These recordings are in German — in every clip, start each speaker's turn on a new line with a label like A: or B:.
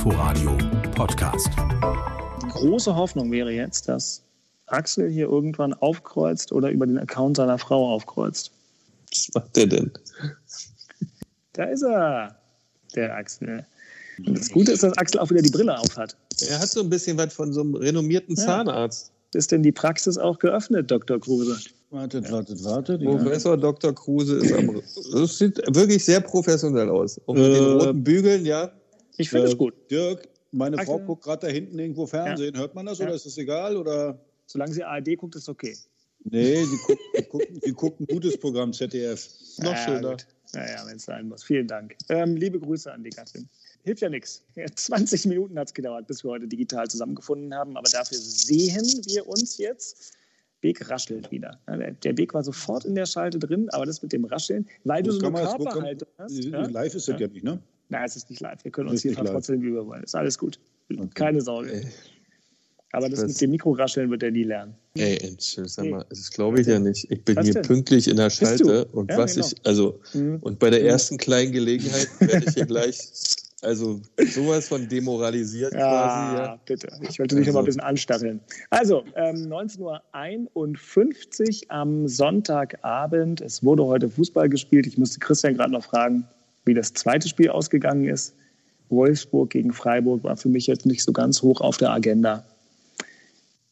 A: Inforadio Podcast.
B: Die große Hoffnung wäre jetzt, dass Axel hier irgendwann aufkreuzt oder über den Account seiner Frau aufkreuzt.
C: Was macht der denn?
B: Da ist er, der Axel. Und das Gute ist, dass Axel auch wieder die Brille aufhat.
C: Er hat so ein bisschen was von so einem renommierten
B: Ja.
C: Zahnarzt.
B: Ist denn die Praxis auch geöffnet, Dr. Kruse?
D: Wartet, wartet, wartet.
C: Professor Dr. Kruse ist am. Das sieht wirklich sehr professionell aus. Auch mit den
D: Äh,
C: roten Bügeln, ja.
B: Ich finde
D: Äh,
B: es gut.
D: Dirk, meine? Frau guckt gerade da hinten irgendwo Fernsehen. Hört man das
B: Ja.
D: oder ist das egal? Oder?
B: Solange sie ARD guckt, ist okay.
D: Nee, sie guckt, sie guckt, sie guckt ein gutes Programm, ZDF.
C: Noch
B: ja,
C: schöner.
B: Gut. Naja, wenn es sein muss. Vielen Dank. Ähm, liebe Grüße an die Gattin. Hilft ja nichts. 20 Minuten hat es gedauert, bis wir heute digital zusammengefunden haben. Aber dafür sehen wir uns jetzt. Beek raschelt wieder. Ja, Der, Beek war sofort in der Schalte drin, aber das mit dem Rascheln, weil du so eine Körperhaltung hast. Ja?
D: Live ist das ja nicht, ne?
B: Nein, es ist nicht live. Wir können uns hier trotzdem über wollen. Ist alles gut.
D: Okay.
B: Keine Sorge.
C: Ey,
B: Aber das
C: das-
B: mit dem Mikrorascheln wird er nie lernen.
C: ey Entschuldigung, sag mal, das glaube ich ja nicht. Ich bin hier pünktlich in der? Schalte und
B: Ja,
C: was
B: genau.
C: ich, also,
B: Mhm.
C: und bei der ersten kleinen Gelegenheit werde ich hier gleich, also sowas von demoralisiert quasi,
B: Ja,
C: ja.
B: bitte. Ich wollte dich noch mal ein
C: Also.
B: bisschen anstacheln. Also, ähm, 19.51 Uhr am Sonntagabend. Es wurde heute Fußball gespielt. Ich musste Christian gerade noch fragen, wie das zweite Spiel ausgegangen ist. Wolfsburg gegen Freiburg war für mich jetzt nicht so ganz hoch auf der Agenda.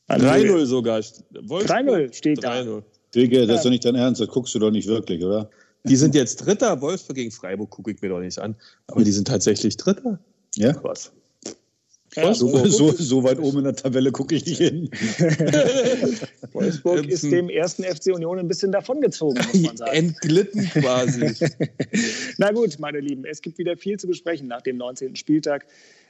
B: Also,
C: 3-0 sogar. Wolfsburg,
B: 3-0 steht da.
C: 3-0.
D: Digga, das ist doch nicht dein Ernst, das guckst du doch nicht wirklich, oder?
C: Die sind jetzt Dritter. Wolfsburg gegen Freiburg gucke ich mir doch nicht an. Aber die sind tatsächlich Dritter.
D: Ja?
C: Krass.
B: Ja,
D: So, so, so weit oben in der Tabelle gucke ich nicht hin.
B: Wolfsburg ist dem ersten FC Union ein bisschen davongezogen, muss man sagen.
C: Entglitten quasi.
B: Na gut, meine Lieben, es gibt wieder viel zu besprechen nach dem 19. Spieltag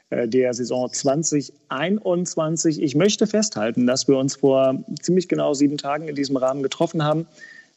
B: äh, der Saison 2021. Ich möchte festhalten, dass wir uns vor ziemlich genau sieben Tagen in diesem Rahmen getroffen haben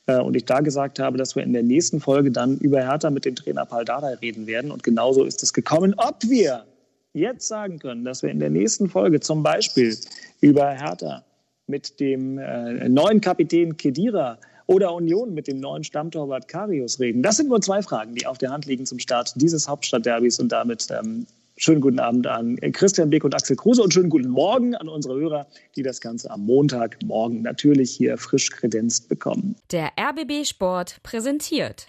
B: äh, und ich da gesagt habe, dass wir in der nächsten Folge dann über Hertha mit dem Trainer Paul Dardai reden werden. Und genauso ist es gekommen. Ob wir jetzt sagen können, dass wir in der nächsten Folge zum Beispiel über Hertha mit dem äh, neuen Kapitän Kedira oder Union mit dem neuen Stammtorwart Karius reden. Das sind nur zwei Fragen, die auf der Hand liegen zum Start dieses Hauptstadtderbys und damit ähm, schönen guten Abend an Christian Beck und Axel Kruse und schönen guten Morgen an unsere Hörer, die das Ganze am Montagmorgen natürlich hier frisch kredenzt bekommen.
E: Der RBB Sport präsentiert.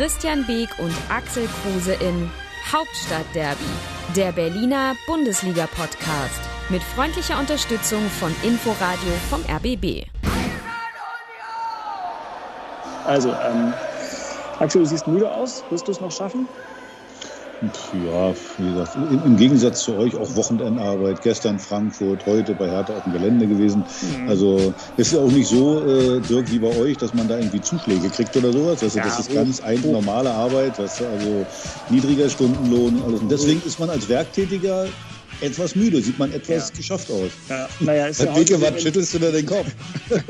E: Christian Beek und Axel Kruse in Hauptstadtderby, der Berliner Bundesliga-Podcast. Mit freundlicher Unterstützung von Inforadio vom RBB.
B: Also, ähm, Axel, du siehst müde aus. Wirst du es noch schaffen?
D: Ja, wie gesagt, im, Gegensatz zu euch auch Wochenendarbeit. Gestern Frankfurt, heute bei Hertha auf dem Gelände gewesen. Also es ist ja auch nicht so, äh, Dirk, wie bei euch, dass man da irgendwie Zuschläge kriegt oder sowas. Also,
B: Ja,
D: das ist
B: hoch,
D: ganz ein,
B: hoch.
D: normale Arbeit, weißt du, also niedriger Stundenlohn und alles. Und deswegen ist man als Werktätiger etwas müde, sieht man etwas
B: Ja.
D: geschafft aus.
B: Ja, naja, ist ja heute
D: was schüttelst du da den Kopf?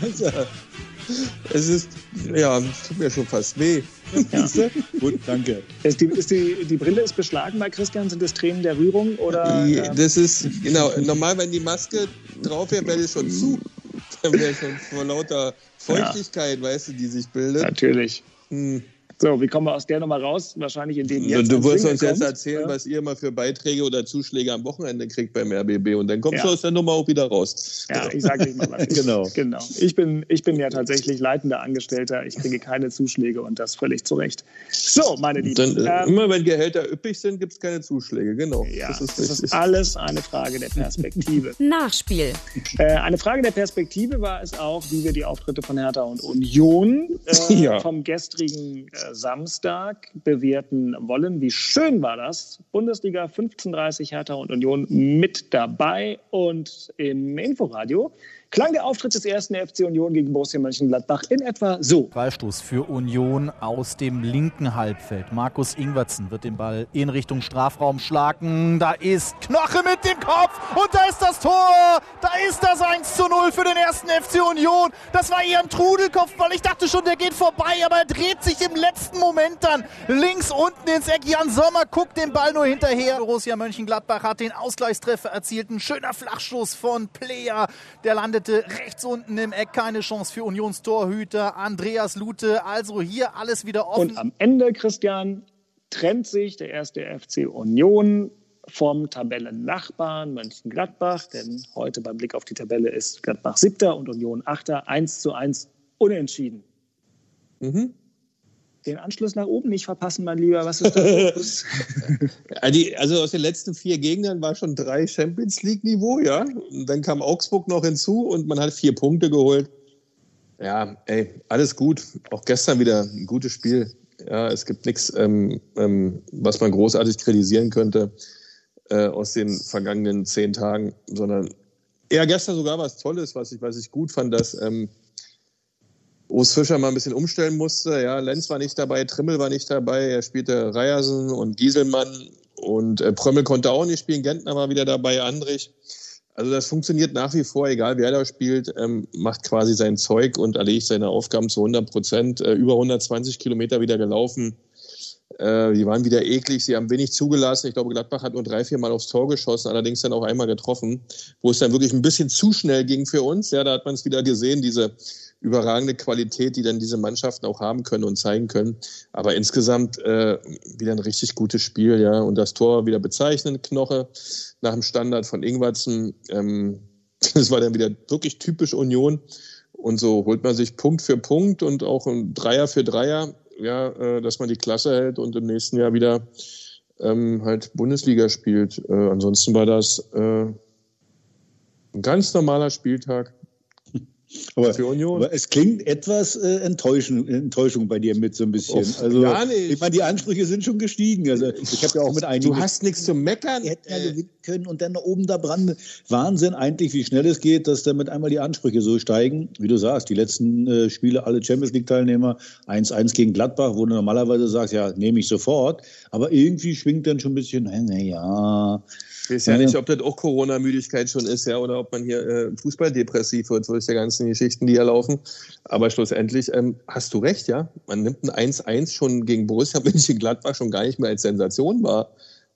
D: Das ja-
C: Es ist, ja, tut mir schon fast weh.
D: Du? Gut, danke.
B: ist die, ist die, die Brille ist beschlagen bei Christian. Sind das Tränen der Rührung oder? Ähm,
C: Das ist, genau, normal, wenn die Maske drauf wäre, wäre die schon zu. Dann wäre schon vor lauter Feuchtigkeit, weißt du, die sich bildet.
B: Natürlich.
C: Hm.
B: So, wie kommen wir aus der Nummer raus? Wahrscheinlich indem
C: Du,
B: jetzt
C: du wirst uns jetzt
B: kommt.
C: erzählen,
B: Ja.
C: was ihr immer für Beiträge oder Zuschläge am Wochenende kriegt beim RBB und dann kommst
B: Ja.
C: du aus der Nummer auch wieder raus.
B: Ja, ich sage nicht mal was. Ich,
D: Genau.
B: genau. Ich bin, ich bin ja tatsächlich leitender Angestellter. Ich kriege keine Zuschläge und das völlig zu Recht. So, meine Lieben.
C: Dann, äh,
B: ähm,
C: immer wenn Gehälter üppig sind, gibt es keine Zuschläge, genau.
B: ja,
C: das ist
B: das ist alles eine Frage der Perspektive.
E: Nachspiel.
B: Äh, eine Frage der Perspektive war es auch, wie wir die Auftritte von Hertha und Union äh,
C: Ja.
B: vom gestrigen äh, Samstag bewerten wollen. Wie schön war das? Bundesliga 15:30 Hertha und Union mit dabei und im Inforadio klang der Auftritt des ersten FC Union gegen Borussia Mönchengladbach in etwa so.
F: Freistoß für Union aus dem linken Halbfeld. Markus Ingwertsen wird den Ball in Richtung Strafraum schlagen. Da ist Knoche mit dem Kopf und da ist das Tor. Ist das 1 zu 0 für den ersten FC Union. Das war eher ein Trudelkopfball. Ich dachte schon, der geht vorbei, aber er dreht sich im letzten Moment dann links unten ins Eck. Jan Sommer guckt den Ball nur hinterher. Borussia Mönchengladbach hat den Ausgleichstreffer erzielt. Ein schöner Flachstoß von Player. Der landet heute rechts unten im Eck keine Chance für Unionstorhüter Andreas Lute. Also hier alles wieder offen.
B: Und am Ende, Christian, trennt sich der erste FC Union vom Tabellennachbarn Mönchengladbach, denn heute beim Blick auf die Tabelle ist Gladbach siebter und Union achter, 1 zu 1 unentschieden. Mhm. Den Anschluss nach oben nicht verpassen, mein Lieber. Was ist das?
C: also aus den letzten vier Gegnern war schon drei Champions League-Niveau, ja. Und dann kam Augsburg noch hinzu und man hat vier Punkte geholt. Ja, ey, alles gut. Auch gestern wieder ein gutes Spiel. Ja, es gibt nichts, ähm, ähm, was man großartig kritisieren könnte äh, aus den vergangenen zehn Tagen, sondern eher gestern sogar was Tolles, was ich, was ich gut fand, dass ähm, Urs Fischer mal ein bisschen umstellen musste. Ja, Lenz war nicht dabei, Trimmel war nicht dabei, er spielte Reiersen und Gieselmann und äh, Prömmel konnte auch nicht spielen, Gentner war wieder dabei, Andrich. Also das funktioniert nach wie vor, egal wer da spielt, ähm, macht quasi sein Zeug und erledigt seine Aufgaben zu 100 Prozent. Äh, über 120 Kilometer wieder gelaufen. Äh, die waren wieder eklig, sie haben wenig zugelassen. Ich glaube, Gladbach hat nur drei, vier Mal aufs Tor geschossen, allerdings dann auch einmal getroffen, wo es dann wirklich ein bisschen zu schnell ging für uns. Ja, da hat man es wieder gesehen, diese überragende Qualität, die dann diese Mannschaften auch haben können und zeigen können. Aber insgesamt äh, wieder ein richtig gutes Spiel, ja. Und das Tor wieder bezeichnend, Knoche nach dem Standard von Ingwatzen. Ähm, das war dann wieder wirklich typisch Union. Und so holt man sich Punkt für Punkt und auch ein Dreier für Dreier, ja, äh, dass man die Klasse hält und im nächsten Jahr wieder ähm, halt Bundesliga spielt. Äh, ansonsten war das äh, ein ganz normaler Spieltag.
D: Aber, für Union. aber es klingt etwas äh, Enttäuschung, Enttäuschung bei dir mit so ein bisschen. Auf also, gar nicht. Ich meine, die Ansprüche sind schon gestiegen. Also ich habe ja auch mit einigen.
C: Du hast nichts zu meckern.
D: Die hätten ja äh. gewinnen können und dann oben da dran. Wahnsinn eigentlich, wie schnell es geht, dass damit einmal die Ansprüche so steigen. Wie du sagst, die letzten äh, Spiele, alle Champions League-Teilnehmer, 1-1 gegen Gladbach, wo du normalerweise sagst, ja, nehme ich sofort. Aber irgendwie schwingt dann schon ein bisschen, naja,
C: ich weiß ja, ja nicht, ob das auch Corona-Müdigkeit schon ist, ja, oder ob man hier äh, fußballdepressiv wird durch die ganzen Geschichten, die hier laufen. Aber schlussendlich ähm, hast du recht, ja. Man nimmt ein 1-1 schon gegen Borussia Mönchengladbach schon gar nicht mehr als Sensation wahr.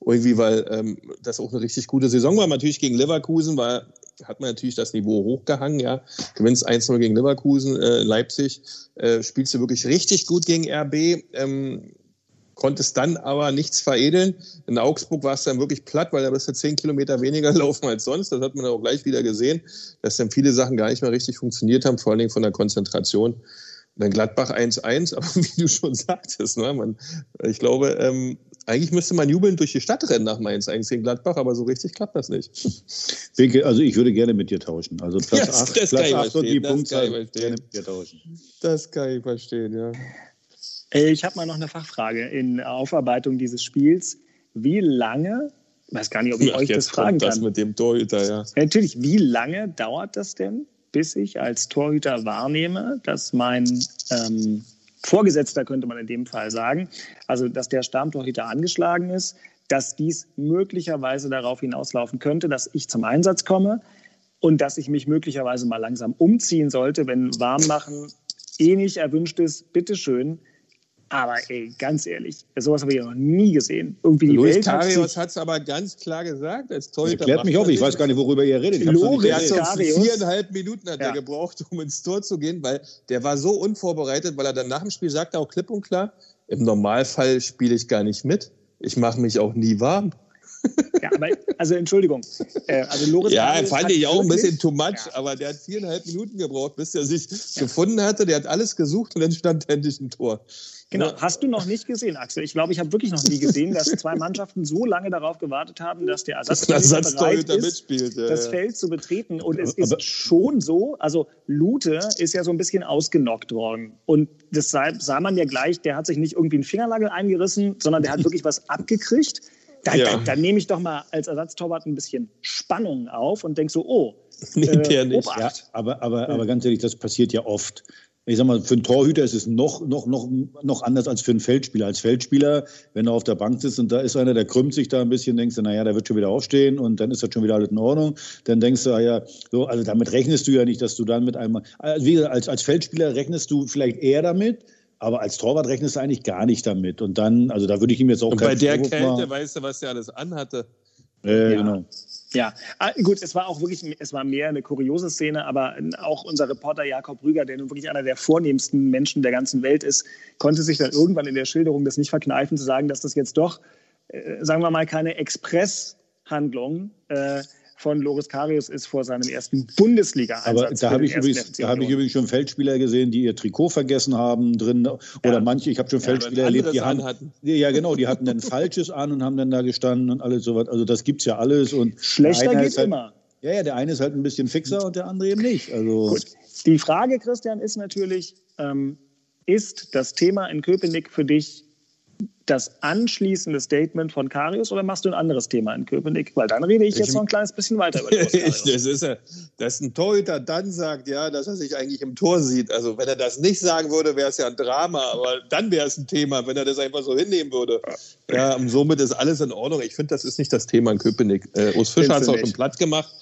C: Irgendwie, weil ähm, das auch eine richtig gute Saison war. Natürlich gegen Leverkusen war, hat man natürlich das Niveau hochgehangen, ja. Gewinnst 1-0 gegen Leverkusen, äh, Leipzig, äh, spielst du wirklich richtig gut gegen RB. Ähm, konntest dann aber nichts veredeln. In Augsburg war es dann wirklich platt, weil da bist du zehn Kilometer weniger gelaufen als sonst. Das hat man auch gleich wieder gesehen, dass dann viele Sachen gar nicht mehr richtig funktioniert haben, vor allen Dingen von der Konzentration. Und dann Gladbach 1-1, aber wie du schon sagtest, ne, man, ich glaube, ähm, eigentlich müsste man jubeln durch die Stadt rennen nach Mainz, eigentlich gegen Gladbach, aber so richtig klappt das nicht.
D: Also ich würde gerne mit dir tauschen. Also Platz 8
C: ja, Platz 8
D: und die Punktzahl gerne mit dir tauschen.
C: Das kann ich verstehen, ja.
B: Ich habe mal noch eine Fachfrage in Aufarbeitung dieses Spiels. Wie lange, ich weiß gar nicht, ob ich Ach, euch das fragen kann. Das
C: mit dem Torhüter, ja.
B: Natürlich, wie lange dauert das denn, bis ich als Torhüter wahrnehme, dass mein ähm, Vorgesetzter, könnte man in dem Fall sagen, also dass der Stammtorhüter angeschlagen ist, dass dies möglicherweise darauf hinauslaufen könnte, dass ich zum Einsatz komme und dass ich mich möglicherweise mal langsam umziehen sollte, wenn Warmmachen eh nicht erwünscht ist, bitteschön, aber ey, ganz ehrlich, sowas habe ich noch nie gesehen. Irgendwie die
C: Luis
B: Welt
C: Karius hat es aber ganz klar gesagt, als Torhüter.
D: Erklärt mich auf, ich weiß gar nicht, worüber ihr redet.
C: Loris Karius. Viereinhalb Minuten hat ja. er gebraucht, um ins Tor zu gehen, weil der war so unvorbereitet, weil er dann nach dem Spiel sagte, auch klipp und klar, im Normalfall spiele ich gar nicht mit. Ich mache mich auch nie warm.
B: Ja, aber, also Entschuldigung. Äh, also
C: Loris ja, Karius fand ich auch ein bisschen too much, ja. aber der hat viereinhalb Minuten gebraucht, bis er sich ja. gefunden hatte. Der hat alles gesucht und dann stand endlich ein Tor.
B: Genau, hast du noch nicht gesehen, Axel. Ich glaube, ich habe wirklich noch nie gesehen, dass zwei Mannschaften so lange darauf gewartet haben, dass der Ersatztorhüter bereit ist, ja, das Feld zu betreten. Und es ist schon so, also Lute ist ja so ein bisschen ausgenockt worden. Und deshalb sah man ja gleich, der hat sich nicht irgendwie einen Fingernagel eingerissen, sondern der hat wirklich was abgekriegt. Da, ja. da, da, nehme ich doch mal als Ersatztorwart ein bisschen Spannung auf und denke so, oh,
D: äh, nicht. Ja, aber, aber, aber ganz ehrlich, das passiert ja oft ich sag mal, für einen Torhüter ist es noch, noch, noch, noch anders als für einen Feldspieler. Als Feldspieler, wenn er auf der Bank sitzt und da ist einer, der krümmt sich da ein bisschen, denkst du, naja, der wird schon wieder aufstehen und dann ist das schon wieder alles in Ordnung. Dann denkst du, ah ja, so, also damit rechnest du ja nicht, dass du dann mit einem, also wie gesagt, als, als Feldspieler rechnest du vielleicht eher damit, aber als Torwart rechnest du eigentlich gar nicht damit. Und dann, also da würde ich ihm jetzt auch
C: und Bei der Kälte, weißt du, was der alles anhatte?
D: Äh, ja. genau.
B: Ja, ah, gut, es war auch wirklich, es war mehr eine kuriose Szene, aber auch unser Reporter Jakob Rüger, der nun wirklich einer der vornehmsten Menschen der ganzen Welt ist, konnte sich dann irgendwann in der Schilderung das nicht verkneifen, zu sagen, dass das jetzt doch, äh, sagen wir mal, keine Expresshandlung äh, von Loris Karius ist vor seinem ersten Bundesliga-Einsatz.
D: Aber da habe ich, übrigens, da hab ich übrigens schon Feldspieler gesehen, die ihr Trikot vergessen haben drin. Oder ja. manche, ich habe schon Feldspieler ja, erlebt, die haben, hatten. ja genau, die hatten ein falsches an und haben dann da gestanden und alles sowas. Also das gibt es ja alles. Und
B: Schlechter geht halt, immer.
D: Ja, ja, der eine ist halt ein bisschen fixer und der andere eben nicht. Also Gut.
B: Die Frage, Christian, ist natürlich, ähm, ist das Thema in Köpenick für dich das anschließende Statement von Karius oder machst du ein anderes Thema in Köpenick? Weil dann rede ich jetzt ich, noch ein kleines bisschen weiter über
C: das ist ja, dass ein Torhüter dann sagt, ja, dass er sich eigentlich im Tor sieht. Also wenn er das nicht sagen würde, wäre es ja ein Drama, aber dann wäre es ein Thema, wenn er das einfach so hinnehmen würde. Ja, und somit ist alles in Ordnung. Ich finde, das ist nicht das Thema in Köpenick. Äh, Urs Fischer hat es auch schon platt gemacht,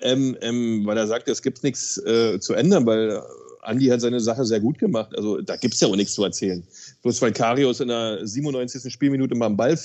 C: ähm, ähm, weil er sagt, es gibt nichts äh, zu ändern, weil Andi hat seine Sache sehr gut gemacht. Also da gibt es ja auch nichts zu erzählen. Bloß weil Karius in der 97. Spielminute mal einen Ball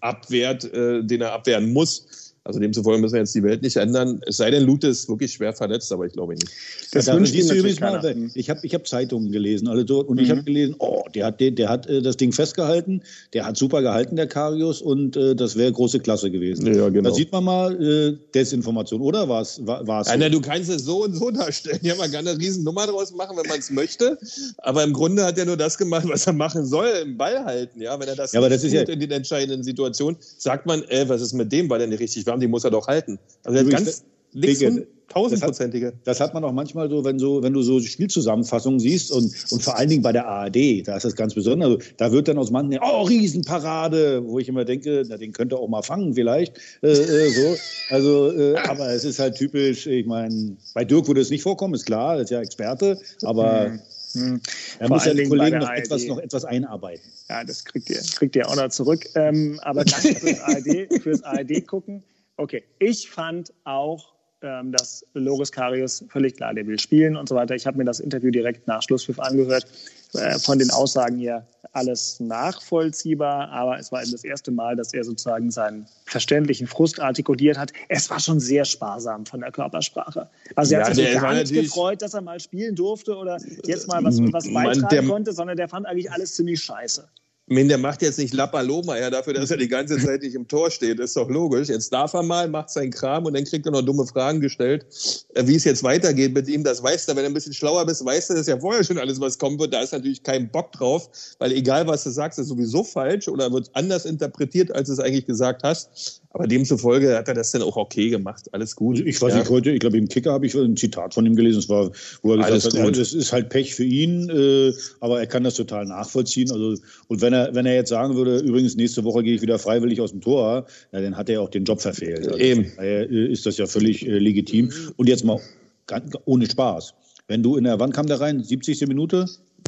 C: abwehrt, äh, den er abwehren muss, also demzufolge müssen wir jetzt die Welt nicht ändern. Es sei denn, Lute ist wirklich schwer verletzt, aber ich glaube nicht.
D: Das ja, wünscht übrigens mal. Ich habe ich hab Zeitungen gelesen alle dort, und mhm. ich habe gelesen, oh, der hat, der, der hat äh, das Ding festgehalten, der hat super gehalten, der Karius, und äh, das wäre große Klasse gewesen. Ja, genau. Da sieht man mal äh, Desinformation, oder war es war,
C: so? Nein, du kannst es so und so darstellen. Ja, man kann eine riesen Nummer draus machen, wenn man es möchte. Aber im Grunde hat er nur das gemacht, was er machen soll, im Ball halten. Ja, wenn er das,
D: ja, aber das ist ja,
C: in den entscheidenden Situationen, sagt man, äh, was ist mit dem, weil er nicht richtig war, die muss er doch halten. Also er hat ganz nichts tausendprozentige.
D: Das, das, hat man auch manchmal so, wenn so, wenn du so Spielzusammenfassungen siehst und, und vor allen Dingen bei der ARD, da ist das ganz besonders. Also, da wird dann aus manchen, oh, Riesenparade, wo ich immer denke, na, den könnte auch mal fangen vielleicht. Äh, äh, so. Also, äh, aber es ist halt typisch, ich meine, bei Dirk würde es nicht vorkommen, ist klar, er ist ja Experte, aber hm. Hm. Er Vor muss ja den Kollegen noch etwas, noch etwas einarbeiten.
B: Ja, das kriegt ihr, kriegt ihr auch noch zurück. Ähm, aber danke fürs ARD, fürs ARD gucken. Okay, ich fand auch, ähm, dass Loris Karius völlig klar, der will spielen und so weiter. Ich habe mir das Interview direkt nach Schlusspfiff angehört. Äh, von den Aussagen hier alles nachvollziehbar, aber es war eben das erste Mal, dass er sozusagen seinen verständlichen Frust artikuliert hat. Es war schon sehr sparsam von der Körpersprache. Also er ja, hat sich gar nicht gefreut, dass er mal spielen durfte oder jetzt mal was, was beitragen Man, der, konnte, sondern der fand eigentlich alles ziemlich scheiße.
C: Meine, der macht jetzt nicht Lappaloma ja, dafür, dass er die ganze Zeit nicht im Tor steht. Ist doch logisch. Jetzt darf er mal, macht seinen Kram und dann kriegt er noch dumme Fragen gestellt, äh, wie es jetzt weitergeht mit ihm. Das weißt du, wenn du ein bisschen schlauer bist, weißt du das ja vorher schon alles, was kommen wird. Da ist natürlich kein Bock drauf, weil egal, was du sagst, ist sowieso falsch oder wird anders interpretiert, als du es eigentlich gesagt hast. Aber demzufolge hat er das dann auch okay gemacht. Alles gut.
D: Ich weiß ja. nicht, heute, ich glaube, im Kicker habe ich ein Zitat von ihm gelesen. Es war, wo er Alles gesagt hat, es ist halt Pech für ihn, äh, aber er kann das total nachvollziehen. Also, und wenn er, wenn er jetzt sagen würde, übrigens, nächste Woche gehe ich wieder freiwillig aus dem Tor, ja, dann hat er auch den Job verfehlt. Also, Eben. Daher äh, ist das ja völlig äh, legitim. Und jetzt mal ganz, ohne Spaß. Wenn du in der, wann kam der rein? 70. Minute?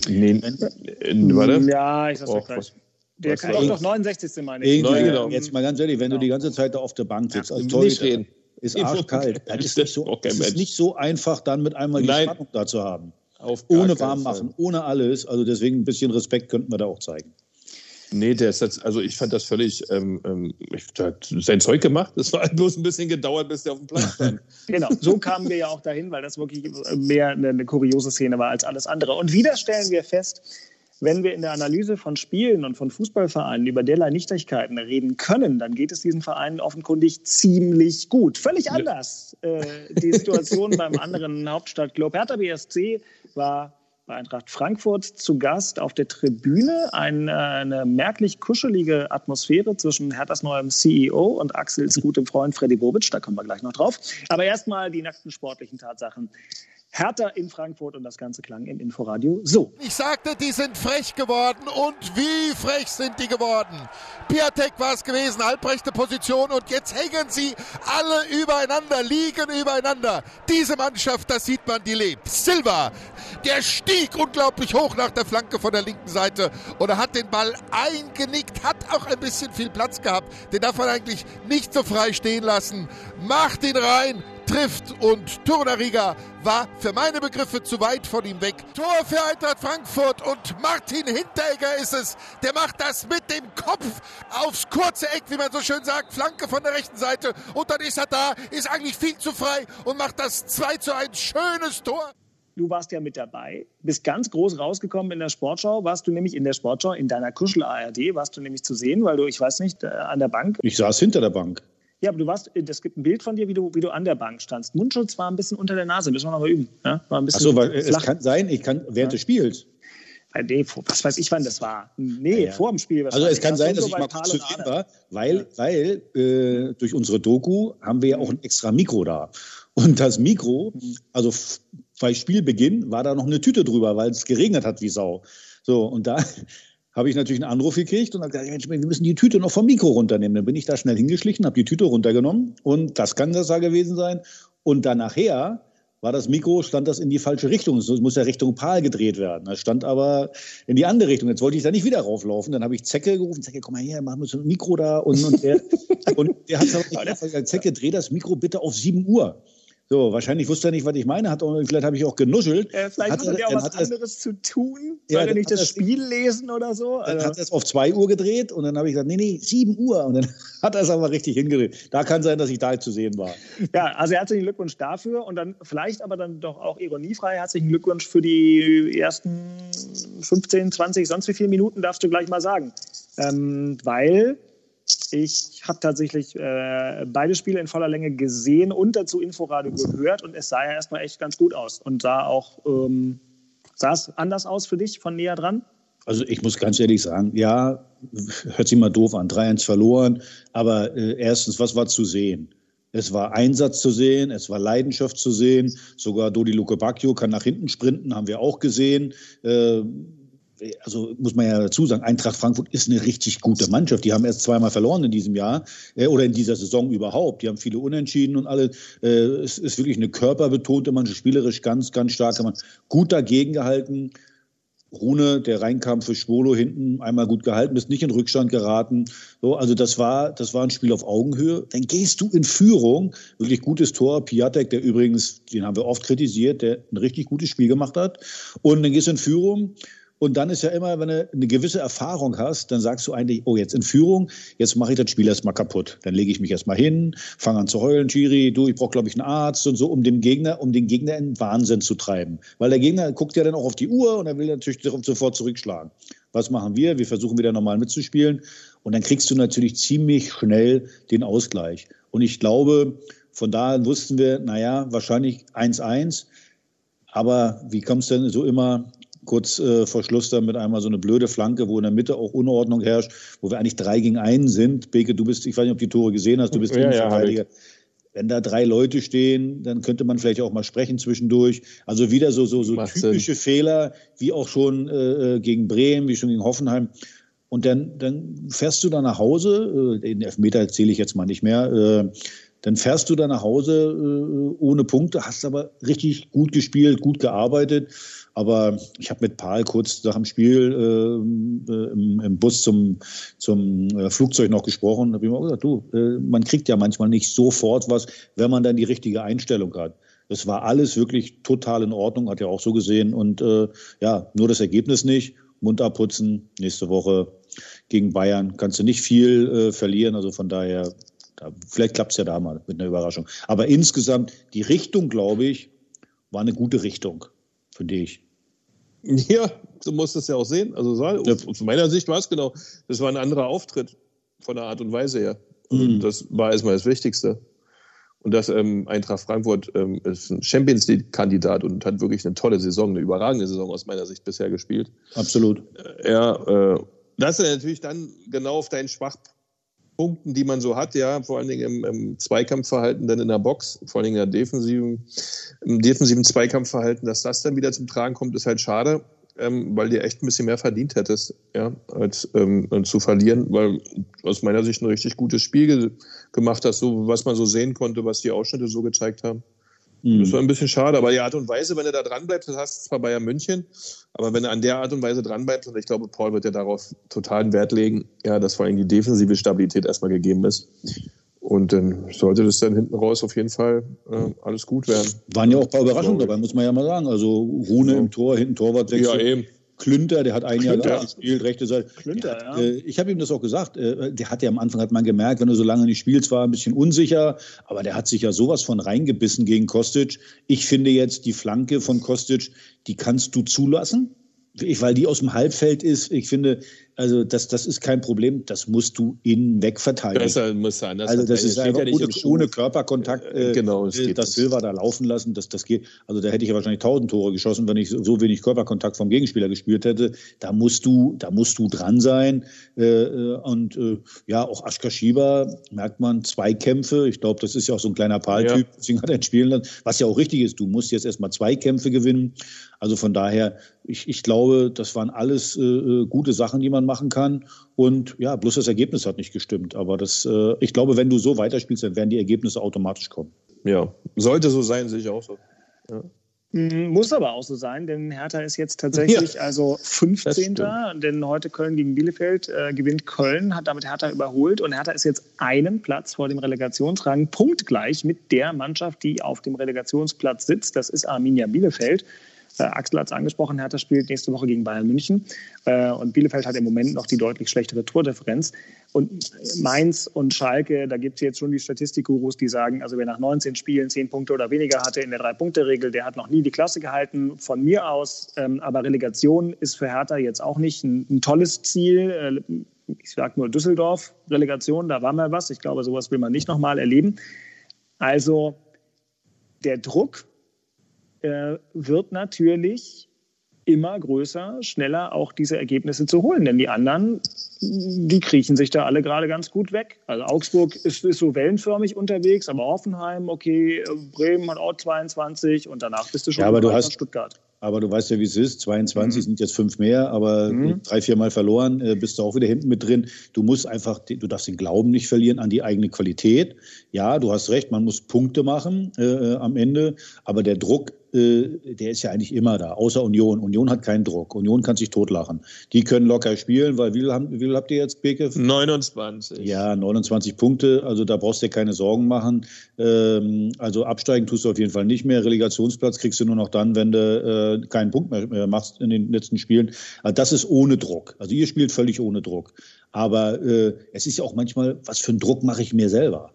B: Nee, warte. Ja, ich sag's oh, gleich. Der Was kann doch, doch 69. meine ich.
D: Genau. Jetzt mal ganz ehrlich, wenn genau. du die ganze Zeit da auf der Bank sitzt, ja, als Torhüter, ist arschkalt. Das ist, nicht so, das ist nicht so einfach, dann mit einmal die Nein. Spannung da zu haben. ohne warm machen, ohne alles. Also deswegen ein bisschen Respekt könnten wir da auch zeigen.
C: Nee, der ist jetzt, also ich fand das völlig, ähm, ähm der hat sein Zeug gemacht. Es war halt bloß ein bisschen gedauert, bis der auf dem Platz stand.
B: genau, so kamen wir ja auch dahin, weil das wirklich mehr eine, eine kuriose Szene war als alles andere. Und wieder stellen wir fest, wenn wir in der Analyse von Spielen und von Fußballvereinen über derlei Nichtigkeiten reden können, dann geht es diesen Vereinen offenkundig ziemlich gut. Völlig anders. Ja. Äh, die Situation beim anderen Hauptstadtclub. Hertha BSC war bei Eintracht Frankfurt zu Gast auf der Tribüne. Ein, äh, eine merklich kuschelige Atmosphäre zwischen Herthas neuem CEO und Axels gutem Freund Freddy Bobic. Da kommen wir gleich noch drauf. Aber erstmal die nackten sportlichen Tatsachen. Hertha in Frankfurt und das Ganze klang im Inforadio so.
G: Ich sagte, die sind frech geworden und wie frech sind die geworden. Piatek war es gewesen, halbrechte Position und jetzt hängen sie alle übereinander, liegen übereinander. Diese Mannschaft, das sieht man, die lebt. Silva, der stieg unglaublich hoch nach der Flanke von der linken Seite oder hat den Ball eingenickt, hat auch ein bisschen viel Platz gehabt. Den darf man eigentlich nicht so frei stehen lassen. Macht ihn rein, trifft und Torunariga war für meine Begriffe zu weit von ihm weg. Tor für Eintracht Frankfurt und Martin Hinteregger ist es. Der macht das mit dem Kopf aufs kurze Eck, wie man so schön sagt. Flanke von der rechten Seite und dann ist er da, ist eigentlich viel zu frei und macht das 2 zu 1 schönes Tor.
B: Du warst ja mit dabei, bist ganz groß rausgekommen in der Sportschau. Warst du nämlich in der Sportschau, in deiner Kuschel-ARD, warst du nämlich zu sehen, weil du, ich weiß nicht, äh, an der Bank.
D: Ich saß hinter der Bank.
B: Ja, aber du warst, es gibt ein Bild von dir, wie du, wie du an der Bank standst. Mundschutz war ein bisschen unter der Nase, müssen wir noch mal üben. Ja? War ein bisschen
D: Achso, weil flach. es kann sein, ich kann während ja. des Spiels.
B: Nee, was weiß ich, wann das war. Nee, ja, ja. vor dem Spiel.
D: Also es kann sein, dass ich mal kurz zu sehen war, weil, ja. weil äh, durch unsere Doku haben wir ja auch ein extra Mikro da. Und das Mikro, mhm. also bei Spielbeginn war da noch eine Tüte drüber, weil es geregnet hat wie Sau. So, und da habe ich natürlich einen Anruf gekriegt und habe gesagt, wir müssen die Tüte noch vom Mikro runternehmen. Dann bin ich da schnell hingeschlichen, habe die Tüte runtergenommen und das kann das da gewesen sein. Und dann nachher war das Mikro, stand das in die falsche Richtung. Es muss ja Richtung Pal gedreht werden. Das stand aber in die andere Richtung. Jetzt wollte ich da nicht wieder rauflaufen. Dann habe ich Zecke gerufen. Zecke, komm mal her, machen wir so ein Mikro da. Und, und der, und der hat aber nicht gesagt, Zecke, dreh das Mikro bitte auf 7 Uhr. So, wahrscheinlich wusste er nicht, was ich meine, hat, vielleicht habe ich auch genuschelt.
B: Äh, vielleicht hat er ja auch was anderes zu tun. Soll ja, er nicht das Spiel lesen oder so?
D: Dann also. hat er es auf 2 Uhr gedreht und dann habe ich gesagt, nee, nee, 7 Uhr. Und dann hat er es aber richtig hingedreht. Da kann sein, dass ich da zu sehen war.
B: Ja, also herzlichen Glückwunsch dafür und dann vielleicht aber dann doch auch ironiefrei herzlichen Glückwunsch für die ersten 15, 20, sonst wie viele Minuten darfst du gleich mal sagen. Ähm, weil ich habe tatsächlich äh, beide Spiele in voller Länge gesehen und dazu Inforadio gehört und es sah ja erstmal echt ganz gut aus und sah auch, ähm, sah es anders aus für dich von näher dran?
D: Also ich muss ganz ehrlich sagen, ja, hört sich mal doof an, 3-1 verloren, aber äh, erstens, was war zu sehen? Es war Einsatz zu sehen, es war Leidenschaft zu sehen. Sogar Dodi Luke Bacchio kann nach hinten sprinten, haben wir auch gesehen. Äh, also muss man ja dazu sagen, Eintracht Frankfurt ist eine richtig gute Mannschaft. Die haben erst zweimal verloren in diesem Jahr äh, oder in dieser Saison überhaupt. Die haben viele Unentschieden und alle. Äh, es ist wirklich eine körperbetonte Mannschaft, spielerisch ganz, ganz starke Mannschaft. Gut dagegen gehalten. Rune, der reinkam für Schwolo hinten, einmal gut gehalten, ist nicht in Rückstand geraten. So, also das war, das war ein Spiel auf Augenhöhe. Dann gehst du in Führung, wirklich gutes Tor. Piatek, der übrigens, den haben wir oft kritisiert, der ein richtig gutes Spiel gemacht hat. Und dann gehst du in Führung und dann ist ja immer, wenn du eine gewisse Erfahrung hast, dann sagst du eigentlich, oh, jetzt in Führung, jetzt mache ich das Spiel erstmal kaputt. Dann lege ich mich erstmal hin, fange an zu heulen, Chiri, du, ich brauche, glaube ich, einen Arzt und so, um den Gegner, um den Gegner in Wahnsinn zu treiben. Weil der Gegner guckt ja dann auch auf die Uhr und er will natürlich sofort zurückschlagen. Was machen wir? Wir versuchen wieder normal mitzuspielen. Und dann kriegst du natürlich ziemlich schnell den Ausgleich. Und ich glaube, von daher wussten wir, naja, wahrscheinlich 1-1. Aber wie kommt es denn so immer kurz äh, vor Schluss dann mit einmal so eine blöde Flanke, wo in der Mitte auch Unordnung herrscht, wo wir eigentlich drei gegen einen sind. Beke, du bist, ich weiß nicht, ob du die Tore gesehen hast, du bist ja, Innenverteidiger. Ja, wenn da drei Leute stehen, dann könnte man vielleicht auch mal sprechen zwischendurch. Also wieder so, so, so typische Sinn. Fehler, wie auch schon äh, äh, gegen Bremen, wie schon gegen Hoffenheim. Und dann, dann fährst du da nach Hause, äh, den Elfmeter erzähle ich jetzt mal nicht mehr, äh, dann fährst du da nach Hause äh, ohne Punkte, hast aber richtig gut gespielt, gut gearbeitet. Aber ich habe mit Paul kurz nach dem Spiel äh, äh, im, im, Bus zum, zum äh, Flugzeug noch gesprochen. Da habe ich mal gesagt, du, äh, man kriegt ja manchmal nicht sofort was, wenn man dann die richtige Einstellung hat. Das war alles wirklich total in Ordnung, hat ja auch so gesehen. Und äh, ja, nur das Ergebnis nicht. Mund abputzen. Nächste Woche gegen Bayern kannst du nicht viel äh, verlieren. Also von daher, da, vielleicht klappt es ja da mal mit einer Überraschung. Aber insgesamt, die Richtung, glaube ich, war eine gute Richtung für dich.
C: Ja, du musst es ja auch sehen. Also ja. von meiner Sicht war es genau. Das war ein anderer Auftritt von der Art und Weise her. Mhm. Das war erstmal das Wichtigste. Und das ähm, Eintracht Frankfurt ähm, ist ein Champions League-Kandidat und hat wirklich eine tolle Saison, eine überragende Saison aus meiner Sicht bisher gespielt.
D: Absolut.
C: Äh, ja, äh, das ist natürlich dann genau auf deinen Schwachpunkten, die man so hat, ja, vor allen Dingen im, im Zweikampfverhalten dann in der Box, vor allen Dingen in der defensiven, im defensiven Zweikampfverhalten, dass das dann wieder zum Tragen kommt, ist halt schade ähm, weil du echt ein bisschen mehr verdient hättest, ja, als ähm, zu verlieren, weil aus meiner Sicht ein richtig gutes Spiel ge gemacht hast, so was man so sehen konnte, was die Ausschnitte so gezeigt haben. Mhm. Das war ein bisschen schade, aber die Art und Weise, wenn du da dran bleibst, das hast du zwar Bayern München, aber wenn du an der Art und Weise dran bleibst, und ich glaube, Paul wird ja darauf totalen Wert legen, ja, dass vor allem die defensive Stabilität erstmal gegeben ist. Und dann sollte das dann hinten raus auf jeden Fall äh, alles gut werden.
D: Waren ja auch ein paar Überraschungen dabei, muss man ja mal sagen. Also Rune im Tor, hinten Torwart
C: Ja, eben.
D: Klünter, der hat ein Jahr
B: Klünter.
D: da gespielt, rechte Seite.
B: Klünter,
D: Der
B: ja.
D: hat, äh, ich habe ihm das auch gesagt. Äh, der hat ja am Anfang, hat man gemerkt, wenn du so lange nicht spielst, war ein bisschen unsicher. Aber der hat sich ja sowas von reingebissen gegen Kostic. Ich finde jetzt die Flanke von Kostic, die kannst du zulassen. Weil die aus dem Halbfeld ist. Ich finde, also das, das ist kein Problem. Das musst du innen weg verteidigen.
C: Besser muss sein. Das
D: Also das ist einfach
C: ja
D: ohne, ohne Körperkontakt,
C: Äh,
D: äh,
C: genau,
D: äh,
C: geht
D: das
C: nicht.
D: Silva da laufen lassen, das, das geht. Also da hätte ich ja wahrscheinlich tausend Tore geschossen, wenn ich so, wenig Körperkontakt vom Gegenspieler gespürt hätte. Da musst du, da musst du dran sein. Äh, äh, und äh, ja, auch Aschka Schieber merkt man Zweikämpfe. Ich glaube, das ist ja auch so ein kleiner Paltyp, deswegen hat er ihn spielen lassen. Was ja auch richtig ist, du musst jetzt erstmal Zweikämpfe gewinnen. Also von daher, ich, ich glaube, das waren alles gute Sachen, die man machen kann. Und ja, bloß das Ergebnis hat nicht gestimmt. Aber das, äh, ich glaube, wenn du so weiterspielst, dann werden die Ergebnisse automatisch kommen.
C: Ja, sollte so sein, sehe ich auch so.
B: Mm, Muss aber auch so sein, denn Hertha ist jetzt tatsächlich also 15.
C: Das
B: Denn heute Köln gegen Bielefeld äh, gewinnt Köln, hat damit Hertha überholt und Hertha ist jetzt einen Platz vor dem Relegationsrang, punktgleich mit der Mannschaft, die auf dem Relegationsplatz sitzt. Das ist Arminia Bielefeld. Äh, Axel hat es angesprochen, Hertha spielt nächste Woche gegen Bayern München äh, und Bielefeld hat im Moment noch die deutlich schlechtere Tordifferenz. Und Mainz und Schalke, da gibt es jetzt schon die Statistikgurus, die sagen, also wer nach 19 Spielen 10 Punkte oder weniger hatte in der Drei-Punkte-Regel, der hat noch nie die Klasse gehalten. Von mir aus, ähm, aber Relegation ist für Hertha jetzt auch nicht ein, ein tolles Ziel. Äh, ich sage nur Düsseldorf, Relegation, da war mal was. Ich glaube, sowas will man nicht nochmal erleben. Also der Druck äh, wird natürlich immer größer, schneller auch diese Ergebnisse zu holen. Denn die anderen, die kriechen sich da alle gerade ganz gut weg. Also Augsburg ist, ist so wellenförmig unterwegs, aber Hoffenheim, okay, Bremen hat auch 22 und danach bist du schon
D: Ja, aber du hast-
B: Stuttgart.
D: Aber du weißt ja, wie es ist. 22 sind jetzt fünf mehr, aber drei, vier Mal verloren, äh, bist du auch wieder hinten mit drin. Du musst einfach, du darfst den Glauben nicht verlieren an die eigene Qualität. Ja, du hast recht, man muss Punkte machen äh, äh, am Ende, aber der Druck, der ist ja eigentlich immer da, außer Union. Union hat keinen Druck. Union kann sich totlachen. Die können locker spielen, weil wie viel, haben, wie viel habt ihr jetzt, Beke?
C: 29.
D: Ja, 29 Punkte, also da brauchst du dir keine Sorgen machen. Ähm, also absteigen tust du auf jeden Fall nicht mehr. Relegationsplatz kriegst du nur noch dann, wenn du äh, keinen Punkt mehr äh, machst in den letzten Spielen. Also das ist ohne Druck. Also ihr spielt völlig ohne Druck. Aber äh, es ist ja auch manchmal, was für einen Druck mache ich mir selber?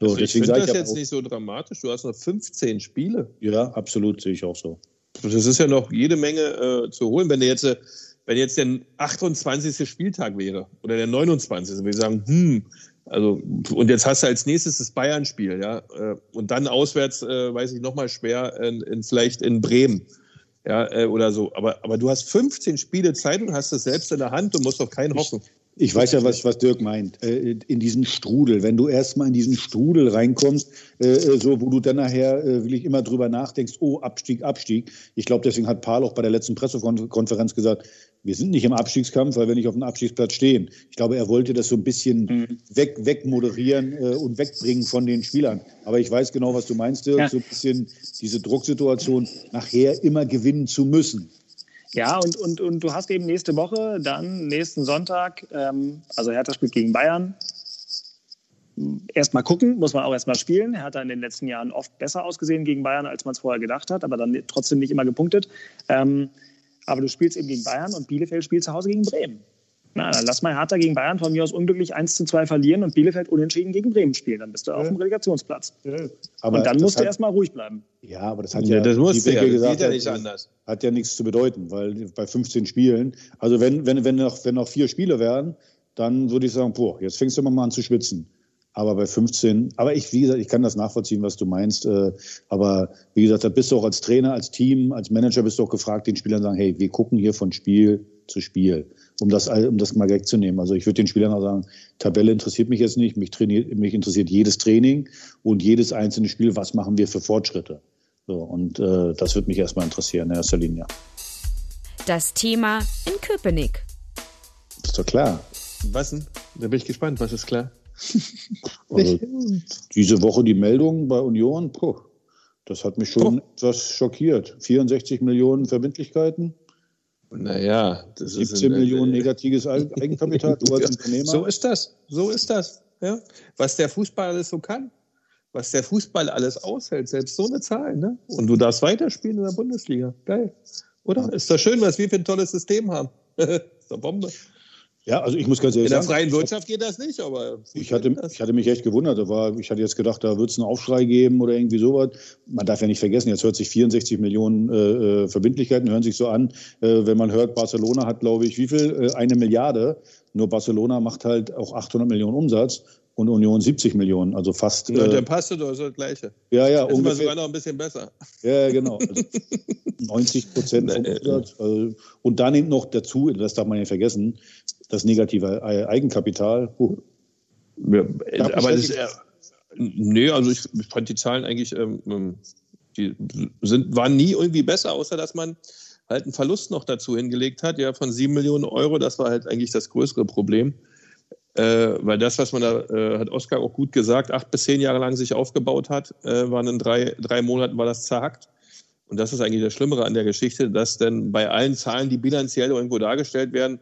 D: So,
C: Also ich finde das
D: ich
C: jetzt
D: auch,
C: nicht so dramatisch. Du hast noch 15 Spiele.
D: ja, absolut, sehe ich auch so.
C: Das ist ja noch jede Menge äh, zu holen. Wenn jetzt, äh, wenn jetzt der 28. Spieltag wäre oder der 29. würde ich sagen, hm, also und jetzt hast du als nächstes das Bayern-Spiel, ja, äh, und dann auswärts, äh, weiß ich, nochmal schwer in, in vielleicht in Bremen, ja, äh, oder so. Aber aber du hast 15 Spiele Zeit und hast es selbst in der Hand und musst auf keinen hoffen.
D: Ich weiß ja, was, was Dirk meint. Äh, in diesen Strudel, wenn du erstmal in diesen Strudel reinkommst, äh, äh, so wo du dann nachher äh, wirklich immer drüber nachdenkst, oh, Abstieg, Abstieg. Ich glaube, deswegen hat Paul auch bei der letzten Pressekonferenz gesagt, wir sind nicht im Abstiegskampf, weil wir nicht auf dem Abstiegsplatz stehen. Ich glaube, er wollte das so ein bisschen weg, wegmoderieren äh, und wegbringen von den Spielern. Aber ich weiß genau, was du meinst, Dirk.
B: Ja.
D: So ein bisschen diese Drucksituation, nachher immer gewinnen zu müssen.
B: Ja, und, und, und du hast eben nächste Woche, dann nächsten Sonntag, ähm, also Hertha spielt gegen Bayern. Erstmal gucken, muss man auch erstmal spielen. Er hat in den letzten Jahren oft besser ausgesehen gegen Bayern, als man es vorher gedacht hat, aber dann trotzdem nicht immer gepunktet. Ähm, aber du spielst eben gegen Bayern und Bielefeld spielt zu Hause gegen Bremen. Na, dann lass mal Hertha gegen Bayern von mir aus unglücklich 1 zu 2 verlieren und Bielefeld unentschieden gegen Bremen spielen. Dann bist du auf dem Relegationsplatz.
D: Aber
B: und dann musst du
D: hat-
B: erstmal ruhig bleiben.
D: Ja, aber das hat
C: Ja,
D: ja,
C: das muss ja,
D: gesagt
C: ja
D: hat,
C: nicht
D: das
C: anders.
D: Hat ja nichts zu bedeuten, weil bei 15 Spielen, also wenn, wenn, wenn, noch, wenn noch vier Spiele wären, dann würde ich sagen, boah, jetzt fängst du mal an zu schwitzen. Aber bei 15, aber ich, wie gesagt, ich kann das nachvollziehen, was du meinst. Äh, aber wie gesagt, da bist du auch als Trainer, als Team, als Manager bist du auch gefragt, den Spielern sagen, hey, wir gucken hier von Spiel zu Spiel, um das, all- um das mal wegzunehmen. Also ich würde den Spielern auch sagen, Tabelle interessiert mich jetzt nicht, mich, trainiert, mich interessiert jedes Training und jedes einzelne Spiel, was machen wir für Fortschritte. So, und äh, das wird mich erstmal interessieren in erster Linie.
E: Das Thema in Köpenick.
D: Ist doch klar.
C: Was denn? Da bin ich gespannt, was ist klar?
D: Also, diese Woche die Meldung bei Union, puh, das hat mich schon etwas schockiert. 64 Millionen Verbindlichkeiten,
C: Naja, das ist
D: 17
C: ein-
D: Millionen negatives Eig- Eigenkapital, du als Unternehmer.
C: So ist das. So ist das. ja, was der Fußball alles so kann, was der Fußball alles aushält, selbst so eine Zahl, ne? Und du darfst weiterspielen in der Bundesliga. Geil. Oder? Ja. Ist doch schön, was wir für ein tolles System haben. ist doch Bombe.
D: Ja, also ich muss ganz ehrlich
C: sagen. In der freien Wirtschaft geht das nicht, aber.
D: Ich hatte, ich hatte mich echt gewundert. Da war, ich hatte jetzt gedacht, da wird es einen Aufschrei geben oder irgendwie sowas. Man darf ja nicht vergessen, jetzt hört sich 64 Millionen äh, äh, Verbindlichkeiten, hören sich so an. Äh, wenn man hört, Barcelona hat, glaube ich, wie viel? Äh, eine Milliarde. Nur Barcelona macht halt auch 800 Millionen Umsatz und Union 70 Millionen, also fast.
C: Ja, der passt doch so das Gleiche.
D: Ja, ja.
C: Ist sogar noch ein bisschen besser.
D: Ja, genau. Also 90 Prozent Umsatz. Also, und da nimmt noch dazu, das darf man ja vergessen, das negative Eigenkapital. Uh.
C: Ja, aber das, äh, nee, also ich, ich, fand die Zahlen eigentlich, ähm, ähm, die sind, waren nie irgendwie besser, außer dass man halt einen Verlust noch dazu hingelegt hat, ja, von sieben Millionen Euro. Das war halt eigentlich das größere Problem. Äh, weil das, was man da, äh, hat Oskar auch gut gesagt, acht bis zehn Jahre lang sich aufgebaut hat, äh, waren in drei, drei Monaten war das zerhackt. Und das ist eigentlich das Schlimmere an der Geschichte, dass denn bei allen Zahlen, die bilanziell irgendwo dargestellt werden,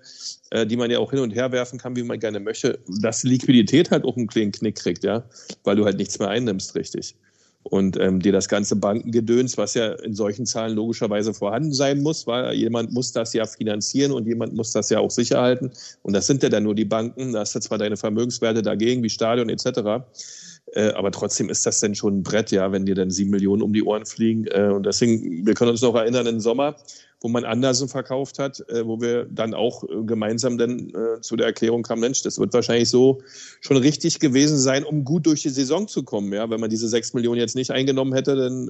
C: äh, die man ja auch hin und her werfen kann, wie man gerne möchte, dass Liquidität halt auch einen kleinen Knick kriegt, ja, weil du halt nichts mehr einnimmst, richtig und ähm, dir das ganze Bankengedöns, was ja in solchen Zahlen logischerweise vorhanden sein muss, weil jemand muss das ja finanzieren und jemand muss das ja auch sicher halten. Und das sind ja dann nur die Banken. Da hast du zwar deine Vermögenswerte dagegen, wie Stadion etc. Äh, aber trotzdem ist das denn schon ein Brett, ja, wenn dir dann sieben Millionen um die Ohren fliegen. Äh, und deswegen, wir können uns noch erinnern, im Sommer, wo man Andersen verkauft hat, äh, wo wir dann auch äh, gemeinsam dann äh, zu der Erklärung kamen, Mensch, das wird wahrscheinlich so schon richtig gewesen sein, um gut durch die Saison zu kommen. Ja, wenn man diese sechs Millionen jetzt nicht eingenommen hätte, dann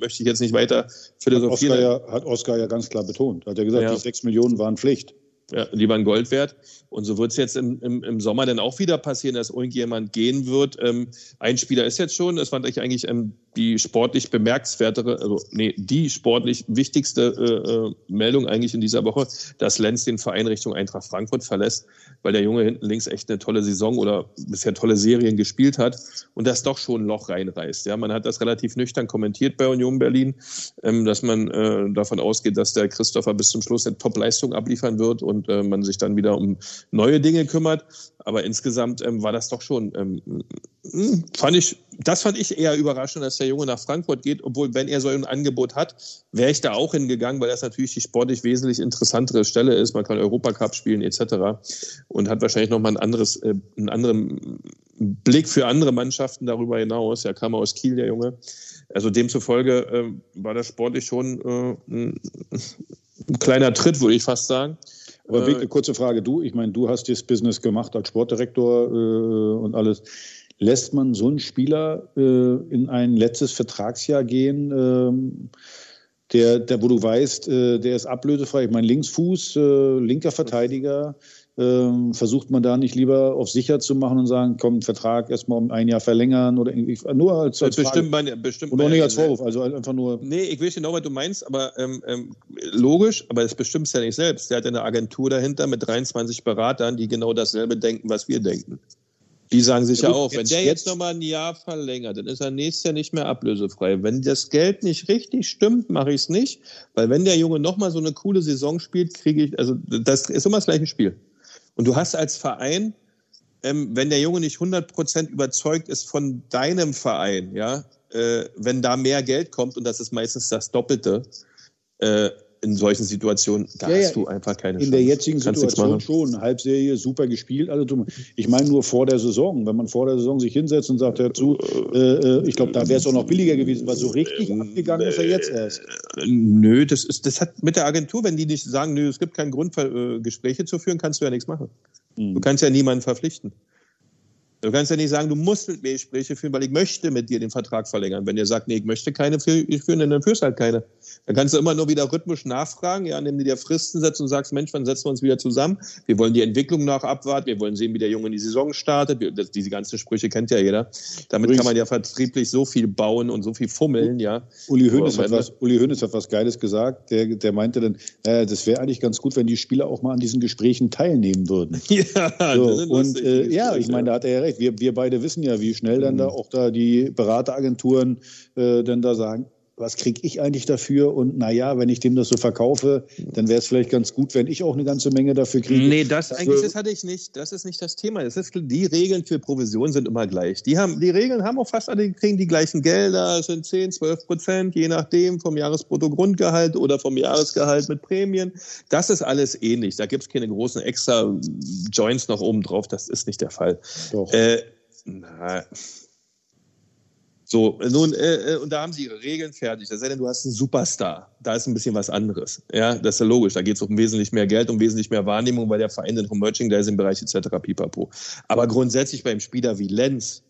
C: möchte ich jetzt nicht weiter philosophieren.
D: Hat Oskar ja, hat Oskar ja ganz klar betont. Hat er gesagt, ja. die sechs Millionen waren Pflicht.
C: Ja, die waren Gold wert. Und so wird es jetzt im, im, im, Sommer dann auch wieder passieren, dass irgendjemand gehen wird. Ähm, ein Spieler ist jetzt schon, das fand ich eigentlich ähm, die sportlich bemerkenswertere, also nee, die sportlich wichtigste äh, äh, Meldung eigentlich in dieser Woche, dass Lenz den Verein Richtung Eintracht Frankfurt verlässt, weil der Junge hinten links echt eine tolle Saison oder bisher tolle Serien gespielt hat und das doch schon ein Loch reinreißt. Ja, man hat das relativ nüchtern kommentiert bei Union Berlin, ähm, dass man äh, davon ausgeht, dass der Christopher bis zum Schluss eine Top-Leistung abliefern wird und äh, man sich dann wieder um neue Dinge kümmert. Aber insgesamt ähm, war das doch schon, ähm, hm, fand ich, das fand ich eher überraschend, dass der Junge nach Frankfurt geht, obwohl, wenn er so ein Angebot hat, wäre ich da auch hingegangen, weil das natürlich die sportlich wesentlich interessantere Stelle ist. Man kann Europacup spielen etc. und hat wahrscheinlich nochmal ein anderes, äh, einen anderen Blick für andere Mannschaften darüber hinaus. Er kam aus Kiel, der Junge. Also demzufolge äh, war das sportlich schon äh, ein, ein kleiner Tritt, würde ich fast sagen.
D: Aber äh, wirklich kurze Frage, du, ich meine, du hast das Business gemacht als Sportdirektor äh, und alles. Lässt man so einen Spieler äh, in ein letztes Vertragsjahr gehen, ähm, der, der, wo du weißt, äh, der ist ablösefrei? Ich meine, Linksfuß, äh, linker Verteidiger, ähm, versucht man da nicht lieber auf sicher zu machen und sagen, komm, Vertrag erstmal um ein Jahr verlängern oder irgendwie, nur als, als
C: bestimmt meine, bestimmt
D: und auch nicht als Vorwurf, also einfach nur.
C: Nee, ich weiß genau, was du meinst, aber ähm, ähm, logisch, aber das bestimmt ja nicht selbst. Der hat eine Agentur dahinter mit 23 Beratern, die genau dasselbe denken, was wir denken. Die sagen sich ja, auch, wenn der jetzt, jetzt nochmal ein Jahr verlängert, dann ist er nächstes Jahr nicht mehr ablösefrei. Wenn das Geld nicht richtig stimmt, mache ich es nicht, weil wenn der Junge nochmal so eine coole Saison spielt, kriege ich, also das ist immer das gleiche Spiel. Und du hast als Verein, ähm, wenn der Junge nicht 100% überzeugt ist von deinem Verein, ja, äh, wenn da mehr Geld kommt, und das ist meistens das Doppelte, äh, in solchen Situationen, da ja, hast du einfach keine
D: in Chance. In der jetzigen Situation schon. Halbserie, super gespielt. Also, ich meine nur vor der Saison. Wenn man vor der Saison sich hinsetzt und sagt, hör zu, äh, äh ich glaube, da wäre es auch noch billiger gewesen, weil so richtig äh, abgegangen ist er jetzt erst.
C: Nö, das, ist, das hat mit der Agentur, wenn die nicht sagen, nö, es gibt keinen Grund, äh, Gespräche zu führen, kannst du ja nichts machen. Mhm. Du kannst ja niemanden verpflichten. Du kannst ja nicht sagen, du musst mit mir Gespräche führen, weil ich möchte mit dir den Vertrag verlängern. Wenn ihr sagt, nee, ich möchte keine führen, dann führst halt keine. Dann kannst du immer nur wieder rhythmisch nachfragen, ja, indem du dir Fristen setzt und sagst, Mensch, wann setzen wir uns wieder zusammen? Wir wollen die Entwicklung nach abwarten, wir wollen sehen, wie der Junge in die Saison startet. Das, diese ganzen Sprüche kennt ja jeder. Damit Übrigens, kann man ja vertrieblich so viel bauen und so viel fummeln, ja.
D: Uli Hoeneß hat was, Uli Hoeneß hat was Geiles gesagt. Der, der meinte dann, äh, das wäre eigentlich ganz gut, wenn die Spieler auch mal an diesen Gesprächen teilnehmen würden. Ja, so, und äh, ja, ich meine, da hat er ja recht. Wir, wir beide wissen ja, wie schnell dann mhm. da auch da die Berateragenturen äh, dann da sagen, was kriege ich eigentlich dafür? Und naja, wenn ich dem das so verkaufe, dann wäre es vielleicht ganz gut, wenn ich auch eine ganze Menge dafür kriege.
C: Nee, das eigentlich das hatte ich nicht. Das ist nicht das Thema. Das ist, die Regeln für Provision sind immer gleich. Die, haben, die Regeln haben auch fast alle, kriegen die gleichen Gelder. Es sind 10, 12 Prozent, je nachdem, vom Jahresbruttogrundgehalt oder vom Jahresgehalt mit Prämien. Das ist alles ähnlich. Da gibt es keine großen extra Joints noch oben drauf. Das ist nicht der Fall.
D: Doch.
C: Äh, na, so, nun, äh, äh, und da haben sie ihre Regeln fertig. Das sei denn, du hast einen Superstar. Da ist ein bisschen was anderes. Ja, das ist ja logisch. Da geht es um wesentlich mehr Geld, um wesentlich mehr Wahrnehmung, weil der Verein den Merchandising-Bereich etc. pipapo. Aber grundsätzlich beim Spieler wie Lenz,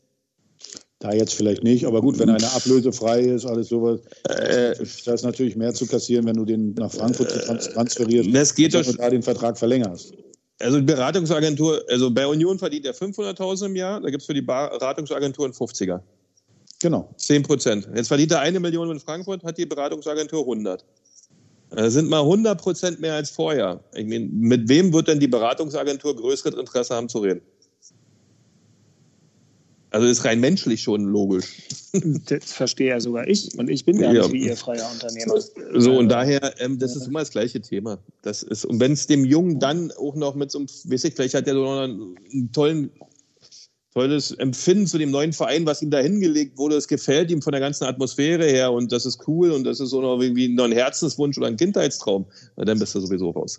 D: Da jetzt vielleicht nicht, aber gut, wenn einer ablösefrei ist, alles sowas,
C: äh,
D: da ist natürlich mehr zu kassieren, wenn du den nach Frankfurt trans transferierst,
C: das geht
D: als
C: doch
D: wenn du da den Vertrag verlängerst.
C: also die Beratungsagentur, also bei Union verdient er 500.000 im Jahr, da gibt es für die Beratungsagentur einen 50er.
D: Genau.
C: 10 Prozent. Jetzt verdient er eine Million in Frankfurt, hat die Beratungsagentur 100. Das sind mal 100 Prozent mehr als vorher. Ich meine, mit wem wird denn die Beratungsagentur größeres Interesse haben zu reden? Also ist rein menschlich schon logisch.
B: Das verstehe ja sogar ich. Und ich bin gar
C: Ja.
B: nicht wie ihr freier Unternehmer.
C: So, und daher, ähm, das ist immer das gleiche Thema. Das ist, und wenn es dem Jungen dann auch noch mit so einem, weiß ich, vielleicht hat er so noch einen, einen tollen, tolles Empfinden zu dem neuen Verein, was ihm da hingelegt wurde. Es gefällt ihm von der ganzen Atmosphäre her und das ist cool und das ist so noch irgendwie noch ein Herzenswunsch oder ein Kindheitstraum. Na, dann bist du sowieso raus.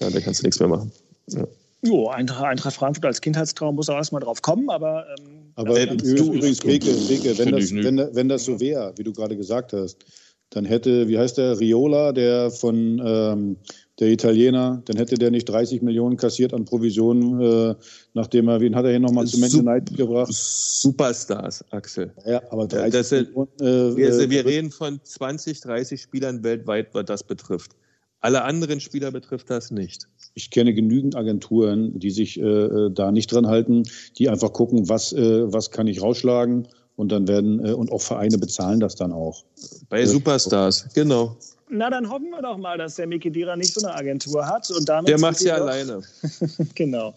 C: Ja, da kannst du nichts mehr machen. Ja.
B: Jo, Eintracht, Eintracht Frankfurt als Kindheitstraum muss auch erstmal drauf kommen, aber ähm,
D: Aber
C: Äh,
D: übrigens,
C: du-
D: übrigens, Beke, Beke, wenn, das, wenn, wenn das so wäre, wie du gerade gesagt hast, dann hätte, wie heißt der, Riola, der von ähm, der Italiener, dann hätte der nicht 30 Millionen kassiert an Provisionen, äh, nachdem er, wen hat er hier nochmal zu Man
C: Sup-
D: United gebracht?
C: Superstars, Axel.
D: Ja, aber 30
C: das
D: Millionen. Äh,
C: Wir,
D: äh,
C: wir reden von 20, 30 Spielern weltweit, was das betrifft. Alle anderen Spieler betrifft das nicht.
D: Ich kenne genügend Agenturen, die sich äh, äh, da nicht dran halten, die einfach gucken, was, äh, was kann ich rausschlagen und dann werden, äh, und auch Vereine bezahlen das dann auch.
C: Bei. Superstars, genau.
B: Na dann hoffen wir doch mal, dass der Miki Dira nicht so eine Agentur hat. Und damit
C: Der macht
B: wir
C: ja
B: doch-
C: alleine.
B: Genau.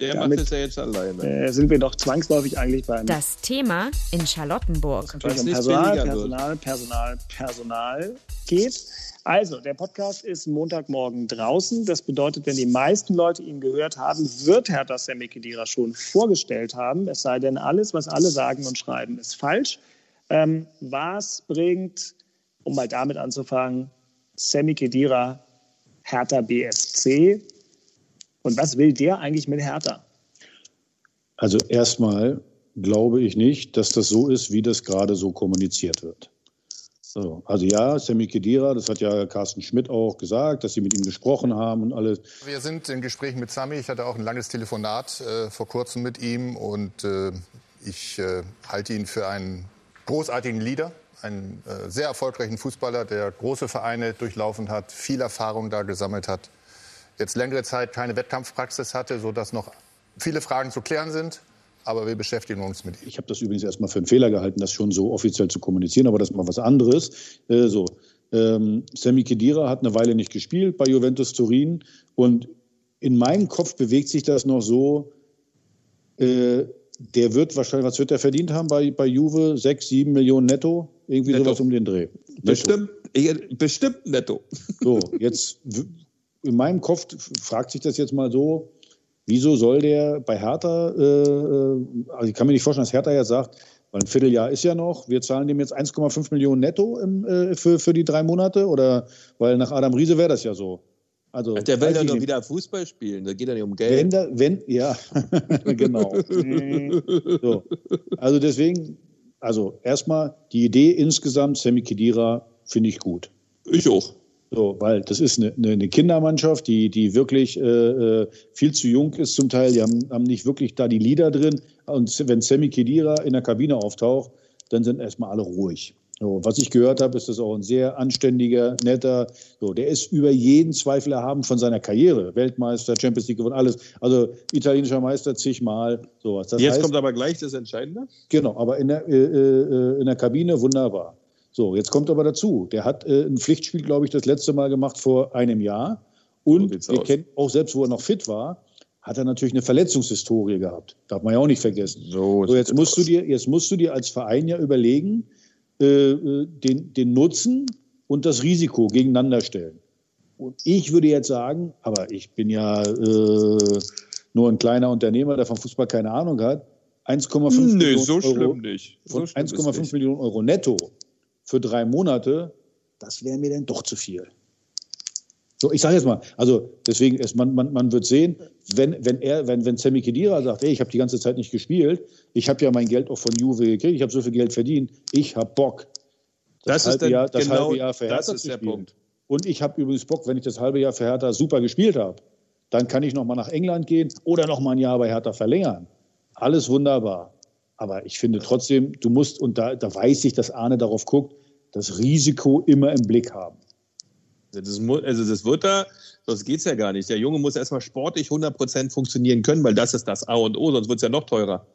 C: Der
B: Damit-
C: macht es ja jetzt alleine.
B: Äh, sind wir doch zwangsläufig eigentlich beim
E: Das Thema in Charlottenburg.
C: Was
B: um
C: nicht
B: Personal. Personal, Personal, Personal geht. Also, der Podcast ist Montagmorgen draußen. Das bedeutet, wenn die meisten Leute ihn gehört haben, wird Herr Sammy Kedira schon vorgestellt haben. Es sei denn, alles, was alle sagen und schreiben, ist falsch. Ähm, was bringt, um mal damit anzufangen, Sammy Kedira Hertha BSC? Und was will der eigentlich mit Hertha?
D: Also erstmal glaube ich nicht, dass das so ist, wie das gerade so kommuniziert wird. So, also ja, Sammy Kedira, das hat ja Carsten Schmidt auch gesagt, dass sie mit ihm gesprochen haben und alles.
H: Wir sind in Gesprächen mit Sami. Ich hatte auch ein langes Telefonat äh, vor kurzem mit ihm und äh, ich äh, halte ihn für einen großartigen Leader, einen äh, sehr erfolgreichen Fußballer, der große Vereine durchlaufen hat, viel Erfahrung da gesammelt hat, jetzt längere Zeit keine Wettkampfpraxis hatte, sodass noch viele Fragen zu klären sind. Aber wir beschäftigen uns mit ihm.
D: Ich habe das übrigens erstmal für einen Fehler gehalten, das schon so offiziell zu kommunizieren, aber das ist mal was anderes. Äh, so, ähm, Sammy Kedira hat eine Weile nicht gespielt bei Juventus Turin und in meinem Kopf bewegt sich das noch so, äh, der wird wahrscheinlich, was wird der verdient haben bei, bei Juve? Sechs, sieben Millionen netto? Irgendwie
C: Netto.
D: sowas um den Dreh. Netto.
C: Bestimmt, bestimmt netto.
D: So, jetzt in meinem Kopf fragt sich das jetzt mal so, wieso soll der bei Hertha, äh, äh, also ich kann mir nicht vorstellen, dass Hertha jetzt sagt, weil ein Vierteljahr ist ja noch, wir zahlen dem jetzt 1,5 Millionen netto im, äh, für, für die drei Monate oder, weil nach Adam Riese wäre das ja so. Also,
C: Der will ja nur wieder Fußball spielen. Da geht ja nicht um
D: Wenn,
C: Geld.
D: da, wenn, ja, genau. so. Also deswegen, also erstmal die Idee insgesamt, Sammy Kedira, finde ich gut.
C: Ich auch.
D: So, weil das ist eine, eine- Kindermannschaft, die, die wirklich äh, äh, viel zu jung ist zum Teil. Die haben, haben nicht wirklich da die Lieder drin. Und wenn Sammy Kedira in der Kabine auftaucht, dann sind erstmal alle ruhig. So, was ich gehört habe, ist das auch ein sehr anständiger, netter, so, der ist über jeden Zweifel erhaben von seiner Karriere. Weltmeister, Champions League gewonnen, alles. Also italienischer Meister zigmal, sowas. Das
C: Jetzt
D: heißt,
C: kommt aber gleich das Entscheidende.
D: Genau, aber in der, äh, äh, in der Kabine wunderbar. So, jetzt kommt aber dazu, der hat äh, ein Pflichtspiel, glaube ich, das letzte Mal gemacht vor einem Jahr.
C: So
D: Und
C: sieht's
D: wir
C: aus.
D: kennen auch selbst, wo er noch fit war, hat er natürlich eine Verletzungshistorie gehabt. Darf man ja auch nicht vergessen.
C: So,
D: So, jetzt musst du dir, jetzt musst du dir als Verein ja überlegen, äh, den, den Nutzen und das Risiko gegeneinander stellen. Und ich würde jetzt sagen, aber ich bin ja äh, nur ein kleiner Unternehmer, der vom Fußball keine Ahnung hat, 1,5
C: Nee,
D: Millionen
C: so
D: Euro,
C: nicht. So
D: von
C: schlimm ist
D: 1,5
C: nicht.
D: Millionen Euro netto für drei Monate, das wäre mir dann doch zu viel. So, ich sage jetzt mal, also deswegen, ist, man, man, man wird sehen, wenn, wenn er, wenn, wenn Sammy Khedira sagt, ey, ich habe die ganze Zeit nicht gespielt, ich habe ja mein Geld auch von Juve gekriegt, ich habe so viel Geld verdient, ich habe Bock.
C: Das ist
D: halbe Jahr, das
C: genau-
D: halbe Jahr für
C: das
D: Hertha
C: ist
D: zu
C: der
D: spielen.
C: Punkt.
D: Und ich habe übrigens Bock, wenn ich das halbe Jahr für Hertha super gespielt habe, dann kann ich noch mal nach England gehen oder noch mal ein Jahr bei Hertha verlängern. Alles wunderbar. Aber ich finde trotzdem, du musst, und da, da weiß ich, dass Arne darauf guckt, das Risiko immer im Blick haben.
C: Das, also das wird da, sonst geht es ja gar nicht. Der Junge muss erstmal sportlich 100% funktionieren können, weil das ist das A und O, sonst wird es ja noch teurer.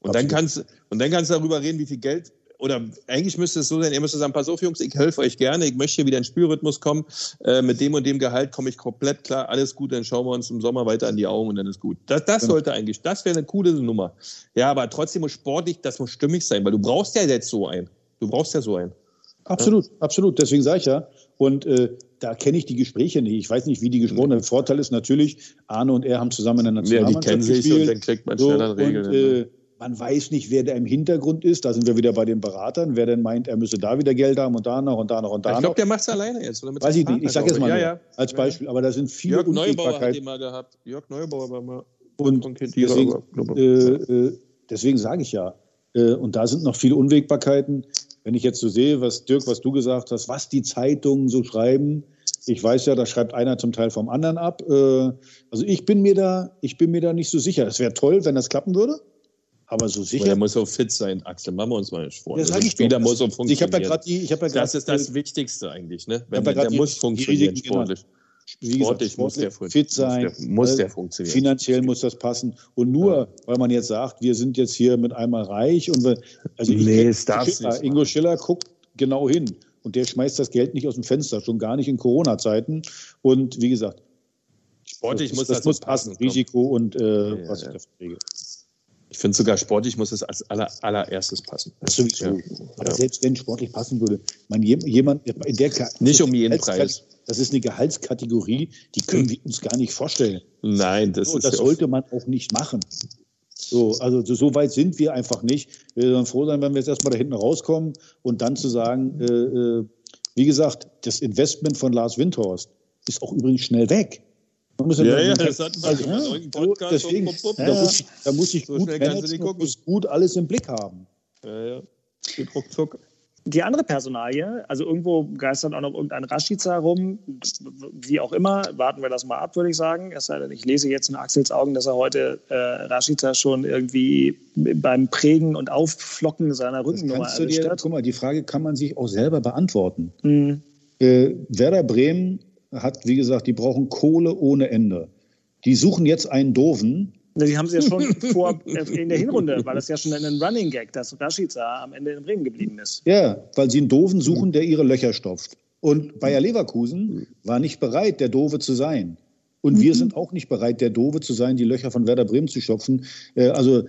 C: Und dann, kannst, und dann kannst du darüber reden, wie viel Geld, oder eigentlich müsste es so sein, ihr müsst sagen, pass auf Jungs, ich helfe euch gerne, ich möchte hier wieder in den Spielrhythmus kommen, äh, mit dem und dem Gehalt komme ich komplett klar, alles gut, dann schauen wir uns im Sommer weiter an die Augen und dann ist gut. Das, das
D: Genau.
C: sollte eigentlich, das wäre eine coole Nummer. Ja, aber trotzdem muss sportlich, das muss stimmig sein, weil du brauchst ja jetzt so einen. Du brauchst ja so einen.
D: Absolut, absolut. Deswegen sage ich ja. Und äh, da kenne ich die Gespräche nicht. Ich weiß nicht, wie die gesprochen haben. Der Vorteil ist natürlich, Arne und er haben zusammen in der
C: Ja, die
D: Nationalmannschaft
C: kennen sich
D: gespielt.
C: und dann kriegt man
D: So,
C: schneller Regeln.
D: und,
C: hin, ne?
D: äh, man weiß nicht, wer da im Hintergrund ist. Da sind wir wieder bei den Beratern. Wer denn meint, er müsse da wieder Geld haben und da noch und da noch und da
C: ich
D: noch.
C: glaube, der macht es alleine jetzt. Oder mit
D: Weiß ich nicht. Ich sage jetzt mal
C: Ja, ja.
D: als Beispiel. Aber da sind viele
C: Jörg Neubauer hat den mal gehabt. Jörg Neubauer war mal.
D: Und
C: Kedira,
D: deswegen,
C: ich.
D: äh, äh, deswegen sage ich ja. Äh, und da sind noch viele Unwägbarkeiten. Wenn ich jetzt so sehe, was Dirk, was du gesagt hast, was die Zeitungen so schreiben, ich weiß ja, da schreibt einer zum Teil vom anderen ab. Äh, also ich bin mir da, ich bin mir da nicht so sicher. Es wäre toll, wenn das klappen würde. Aber so
C: Aber
D: sicher.
C: der muss auch fit sein, Axel. Machen wir uns mal nicht vor.
D: Das
C: Also
D: ich.
C: Spieler muss auch
D: ich
C: funktionieren.
D: habe ja gerade die, ich habe ja
C: das ist das Wichtigste eigentlich, ne? Wenn der, der muss funktionieren,
D: Risiken genannt.
C: sportlich.
D: wie gesagt,
C: Sportlich muss der
D: fit sein,
C: Muss der, muss
D: äh,
C: der funktionieren.
D: Finanziell muss das passen. Und nur, weil man jetzt sagt, wir sind jetzt hier mit einmal reich und wir, also ich,
C: Nee, es darf
D: Schiller,
C: nicht
D: Ingo Schiller guckt genau hin und der schmeißt das Geld nicht aus dem Fenster, schon gar nicht in Corona-Zeiten. Und wie gesagt,
C: sportlich
D: das,
C: muss
D: das
C: das,
D: muss passen,
C: komm.
D: Risiko und äh,
C: Ja,
D: was
C: ja.
D: ich dafür kriege.
C: Ich finde sogar sportlich muss es als aller, allererstes passen.
D: Das sowieso.
C: Ja.
D: Aber
C: Ja.
D: selbst wenn sportlich passen würde, man, je- jemand in der Ka-
C: Nicht um jeden Preis.
D: Das ist eine Gehaltskategorie, die können wir uns gar nicht vorstellen.
C: Nein, das
D: So,
C: ist
D: das
C: ja
D: sollte man auch nicht machen. So, also so, so weit sind wir einfach nicht. Wir sollen froh sein, wenn wir jetzt erstmal da hinten rauskommen und dann zu sagen, äh, äh, wie gesagt, das Investment von Lars Windhorst ist auch übrigens schnell weg. Man muss
C: Ja,
D: nur-
C: ja, das hatten wir
D: also, ja, so,
C: Podcast.
D: deswegen,
C: Bup, bup, bup.
D: da, muss ich, da muss ich
C: So
D: gut
C: kannst
D: managen muss gut alles im Blick haben.
C: Ja, ja. Geht ruckzuck.
B: Die andere Personalie, also irgendwo geistert auch noch irgendein Rashica rum, wie auch immer, warten wir das mal ab, würde ich sagen. Es sei denn, ich lese jetzt in Axels Augen, dass er heute äh, Rashica schon irgendwie beim Prägen und Aufflocken seiner
D: Das
B: Rückennummer
D: kannst du dir,
B: hat.
D: guck mal, die Frage kann man sich auch selber beantworten.
B: Mhm.
D: Äh, Werder Bremen hat, wie gesagt, die brauchen Kohle ohne Ende. Die suchen jetzt einen Doofen.
B: Die haben sie ja schon vor äh, in der Hinrunde, weil das ja schon ein Running Gag, dass Rashica am Ende in Bremen geblieben ist.
D: Ja, weil sie einen Doofen suchen, der ihre Löcher stopft. Und Bayer Leverkusen war nicht bereit, der Doofe zu sein. Und wir sind auch nicht bereit, der Doofe zu sein, die Löcher von Werder Bremen zu stopfen. Äh, also,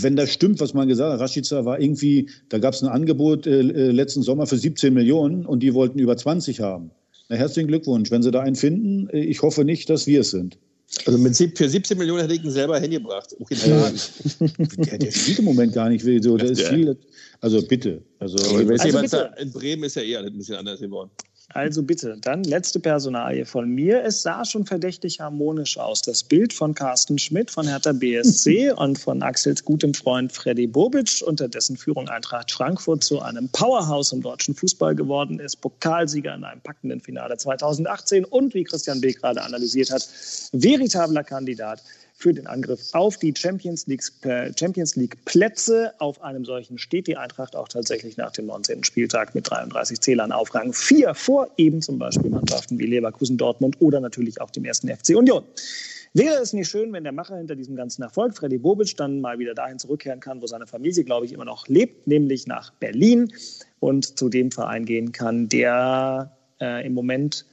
D: wenn das stimmt, was man gesagt hat, Rashica war irgendwie, da gab es ein Angebot äh, äh, letzten Sommer für 17 Millionen und die wollten über 20 haben. Na, herzlichen Glückwunsch. Wenn sie da einen finden, äh, ich hoffe nicht, dass wir es sind.
C: Also mit sieb- für 17 Millionen hätte ich ihn selber hingebracht. Okay,
D: Der, der spielt im Moment gar nicht. So, der ist viel, also bitte. Also,
C: weiß
B: Also bitte.
C: in Bremen ist ja eher ein bisschen anders geworden.
B: Also bitte, dann letzte Personalie von mir. Es sah schon verdächtig harmonisch aus. Das Bild von Carsten Schmidt von Hertha BSC und von Axels gutem Freund Freddy Bobic, unter dessen Führung Eintracht Frankfurt zu einem Powerhouse im deutschen Fußball geworden ist, Pokalsieger in einem packenden Finale 2018 und, wie Christian B. gerade analysiert hat, veritabler Kandidat für den Angriff auf die Champions League, äh, Champions League Plätze. Auf einem solchen steht die Eintracht auch tatsächlich nach dem 19. Spieltag mit 33 Zählern auf Rang 4 vor eben zum Beispiel Mannschaften wie Leverkusen, Dortmund oder natürlich auch dem ersten FC Union. Wäre es nicht schön, wenn der Macher hinter diesem ganzen Erfolg, Freddy Bobic, dann mal wieder dahin zurückkehren kann, wo seine Familie, glaube ich, immer noch lebt, nämlich nach Berlin und zu dem Verein gehen kann, der äh, im Moment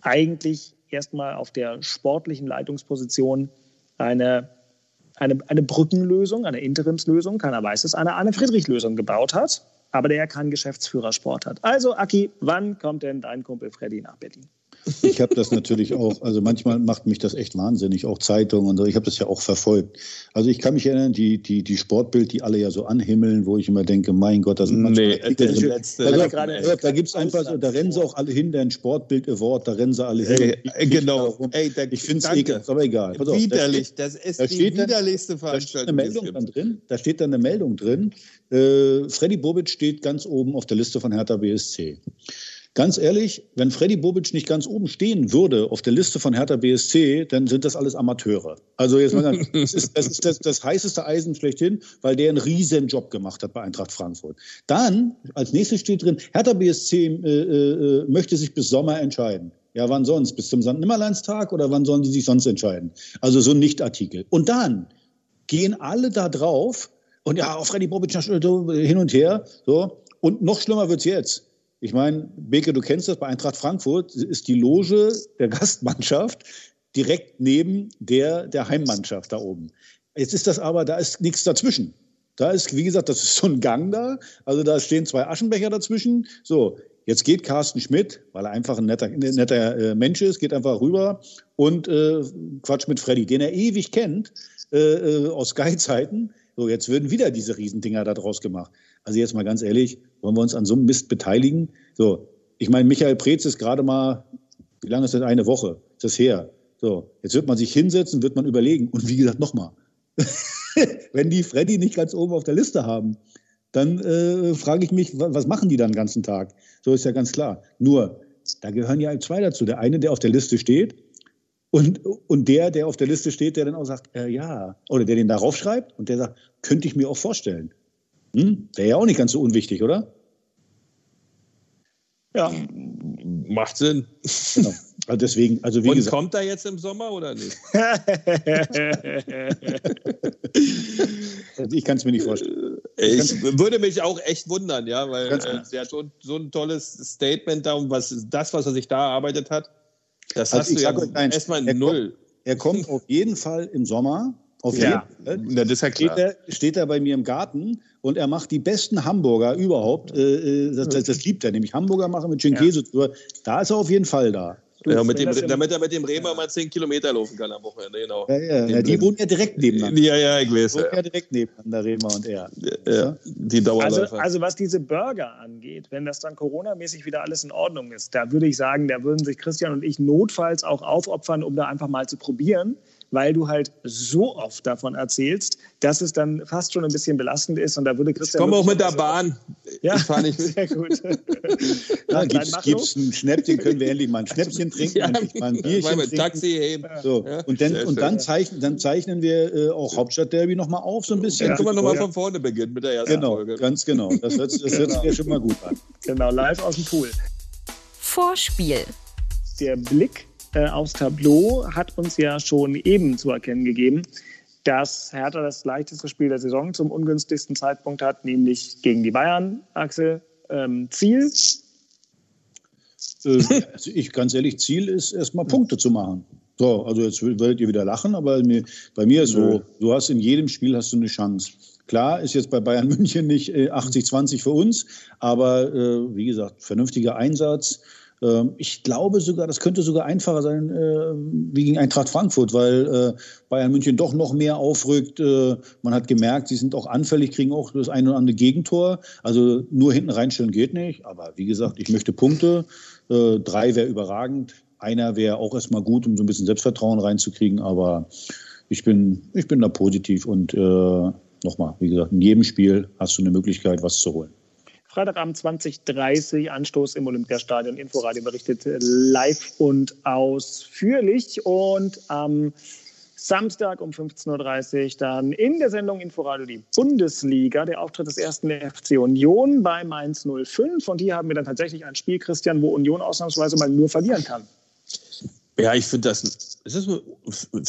B: eigentlich erstmal auf der sportlichen Leitungsposition eine, eine, eine Brückenlösung, eine Interimslösung, keiner weiß es, eine Anne-Friedrich-Lösung gebaut hat. aber der keinen Geschäftsführersport hat. Also, Aki, wann kommt denn dein Kumpel Freddy nach Berlin?
D: Ich habe das natürlich auch, also manchmal macht mich das echt wahnsinnig, auch Zeitungen und so. Ich habe das ja auch verfolgt. Also ich kann mich erinnern, die, die, die Sportbild, die alle ja so anhimmeln, wo ich immer denke, mein Gott, das sind manchmal
C: Nee,
D: Artikel.
C: letzte-
D: da,
C: Ja,
D: da, da gibt es einfach, so, da rennen sie auch alle hin, dein Sportbild Award, da rennen sie alle hin.
C: Äh, genau.
D: Darum.
C: Ey, da-
D: ich finde es ekelhaft, aber egal. Auf, da
C: Widerlich.
D: steht-
C: Das ist
D: da
C: die
D: steht dann-
C: widerlichste
D: Da steht
C: Veranstaltung.
D: eine Meldung
C: gibt.
D: dann drin. Da steht dann eine Meldung drin. Äh, Freddy Bobic steht ganz oben auf der Liste von Hertha BSC. Ganz ehrlich, wenn Freddy Bobic nicht ganz oben stehen würde auf der Liste von Hertha BSC, dann sind das alles Amateure. Also jetzt mal ganz, das ist, das, ist das, das heißeste Eisen schlechthin, weil der einen riesen Job gemacht hat bei Eintracht Frankfurt. Dann, als nächstes steht drin, Hertha BSC äh, äh, möchte sich bis Sommer entscheiden. Ja, wann sonst? Bis zum St. Nimmerleinstag oder wann sollen die sich sonst entscheiden? Also so ein Nicht-Artikel. Und dann gehen alle da drauf und ja, auf Freddy Bobic so hin und her. So. Und noch schlimmer wird's jetzt. Ich meine, Beke, du kennst das, bei Eintracht Frankfurt ist die Loge der Gastmannschaft direkt neben der der Heimmannschaft da oben. Jetzt ist das aber, da ist nichts dazwischen. Da ist, wie gesagt, das ist so ein Gang da. Also da stehen zwei Aschenbecher dazwischen. So, jetzt geht Carsten Schmidt, weil er einfach ein netter, netter äh, Mensch ist, geht einfach rüber und äh, quatscht mit Freddy, den er ewig kennt äh, äh, aus Sky-Zeiten. So, jetzt würden wieder diese Riesendinger da draus gemacht. Also jetzt mal ganz ehrlich, wollen wir uns an so einem Mist beteiligen? So, ich meine, Michael Preetz ist gerade mal, wie lange ist das? Eine Woche ist das her. So, jetzt wird man sich hinsetzen, wird man überlegen. Und wie gesagt, nochmal, wenn die Freddy nicht ganz oben auf der Liste haben, dann äh, frage ich mich, wa- was machen die dann den ganzen Tag? So ist ja ganz klar. Nur, da gehören ja zwei dazu. Der eine, der auf der Liste steht, und, und der, der auf der Liste steht, der dann auch sagt, äh, ja, oder der den darauf schreibt und der sagt, könnte ich mir auch vorstellen. Hm? Wäre ja auch nicht ganz so unwichtig, oder?
B: Ja,
C: Macht Sinn.
D: Genau. Also deswegen, also wie
C: Und
D: gesagt,
C: kommt er jetzt im Sommer oder nicht?
D: also ich kann es mir nicht vorstellen.
C: Ich würde mich auch echt wundern, ja, weil äh, der hat so, so ein tolles Statement da und was das, was er sich da erarbeitet hat, das
D: Also
C: hast du ja erstmal
D: er
C: null.
D: Er kommt auf jeden Fall im Sommer. Auf
B: Ja.
D: jeden Fall.
C: Na, das ist ja
D: Steht
C: klar.
D: er, steht er bei mir im Garten und er macht die besten Hamburger überhaupt. Äh, äh, das, das, das liebt er, nämlich Hamburger machen mit Schinkäse. Da ist er auf jeden Fall da.
C: Ja, mit dem, damit er mit dem Bremer mal 10 Kilometer laufen kann am Wochenende, genau.
D: Ja, ja, ja, die wohnen ja direkt nebeneinander.
C: Ja, ja, ich weiß.
D: Die wohnen
C: Ja,
D: ja direkt nebeneinander, Rema und er.
C: ja, die
B: Also,
C: Dauerläufer.
B: also was diese Burger angeht, wenn das dann Corona-mäßig wieder alles in Ordnung ist, da würde ich sagen, da würden sich Christian und ich notfalls auch aufopfern, um da einfach mal zu probieren, weil du halt so oft davon erzählst, dass es dann fast schon ein bisschen belastend ist und da würde
C: ich
B: Christian...
C: komme auch mit der Bahn.
B: Ja,
C: Ich fahre nicht mit.
B: sehr gut.
D: Ja, gibt's, gibt's ein Schnäppchen, können wir endlich mal ein Schnäppchen trinken,
C: Ja,
D: endlich mal ein
C: mal
D: Bierchen
C: mit
D: trinken.
C: Taxi heben.
D: So.
C: Ja,
D: und dann, und dann, zeichnen, dann zeichnen wir äh, auch Hauptstadtderby nochmal auf, so ein bisschen.
C: Dann können wir nochmal von vorne beginnen mit der ersten
D: Genau,
C: Folge.
D: ganz genau. Das hört, das hört sich ja schon mal gut an.
B: Genau, live aus dem Pool.
E: Vorspiel.
B: Der Blick äh, aufs Tableau hat uns ja schon eben zu erkennen gegeben, dass Hertha das leichteste Spiel der Saison zum ungünstigsten Zeitpunkt hat, nämlich gegen die Bayern. Axel, ähm, Ziel?
D: Äh, also ich ganz ehrlich, Ziel ist erstmal Punkte zu machen. So, also jetzt werdet ihr wieder lachen, aber mir, bei mir ist so, du hast in jedem Spiel hast du eine Chance. Klar ist jetzt bei Bayern München nicht äh, 80-20 für uns, aber äh, wie gesagt, vernünftiger Einsatz. Ähm, ich glaube sogar, das könnte sogar einfacher sein äh, wie gegen Eintracht Frankfurt, weil äh, Bayern München doch noch mehr aufrückt. Äh, man hat gemerkt, sie sind auch anfällig, kriegen auch das ein oder andere Gegentor. Also nur hinten reinstellen geht nicht. Aber wie gesagt, ich möchte Punkte. Äh, drei wäre überragend. Einer wäre auch erstmal gut, um so ein bisschen Selbstvertrauen reinzukriegen. Aber ich bin, ich bin da positiv und äh, nochmal, wie gesagt, in jedem Spiel hast du eine Möglichkeit, was zu holen.
B: Freitagabend 2030, Anstoß im Olympiastadion. Inforadio berichtet live und ausführlich. Und am Samstag um 15.30 Uhr dann in der Sendung Inforadio die Bundesliga, der Auftritt des ersten FC Union bei Mainz 05. Und hier haben wir dann tatsächlich ein Spiel, Christian, wo Union ausnahmsweise mal nur verlieren kann.
C: Ja, ich finde das, es ist,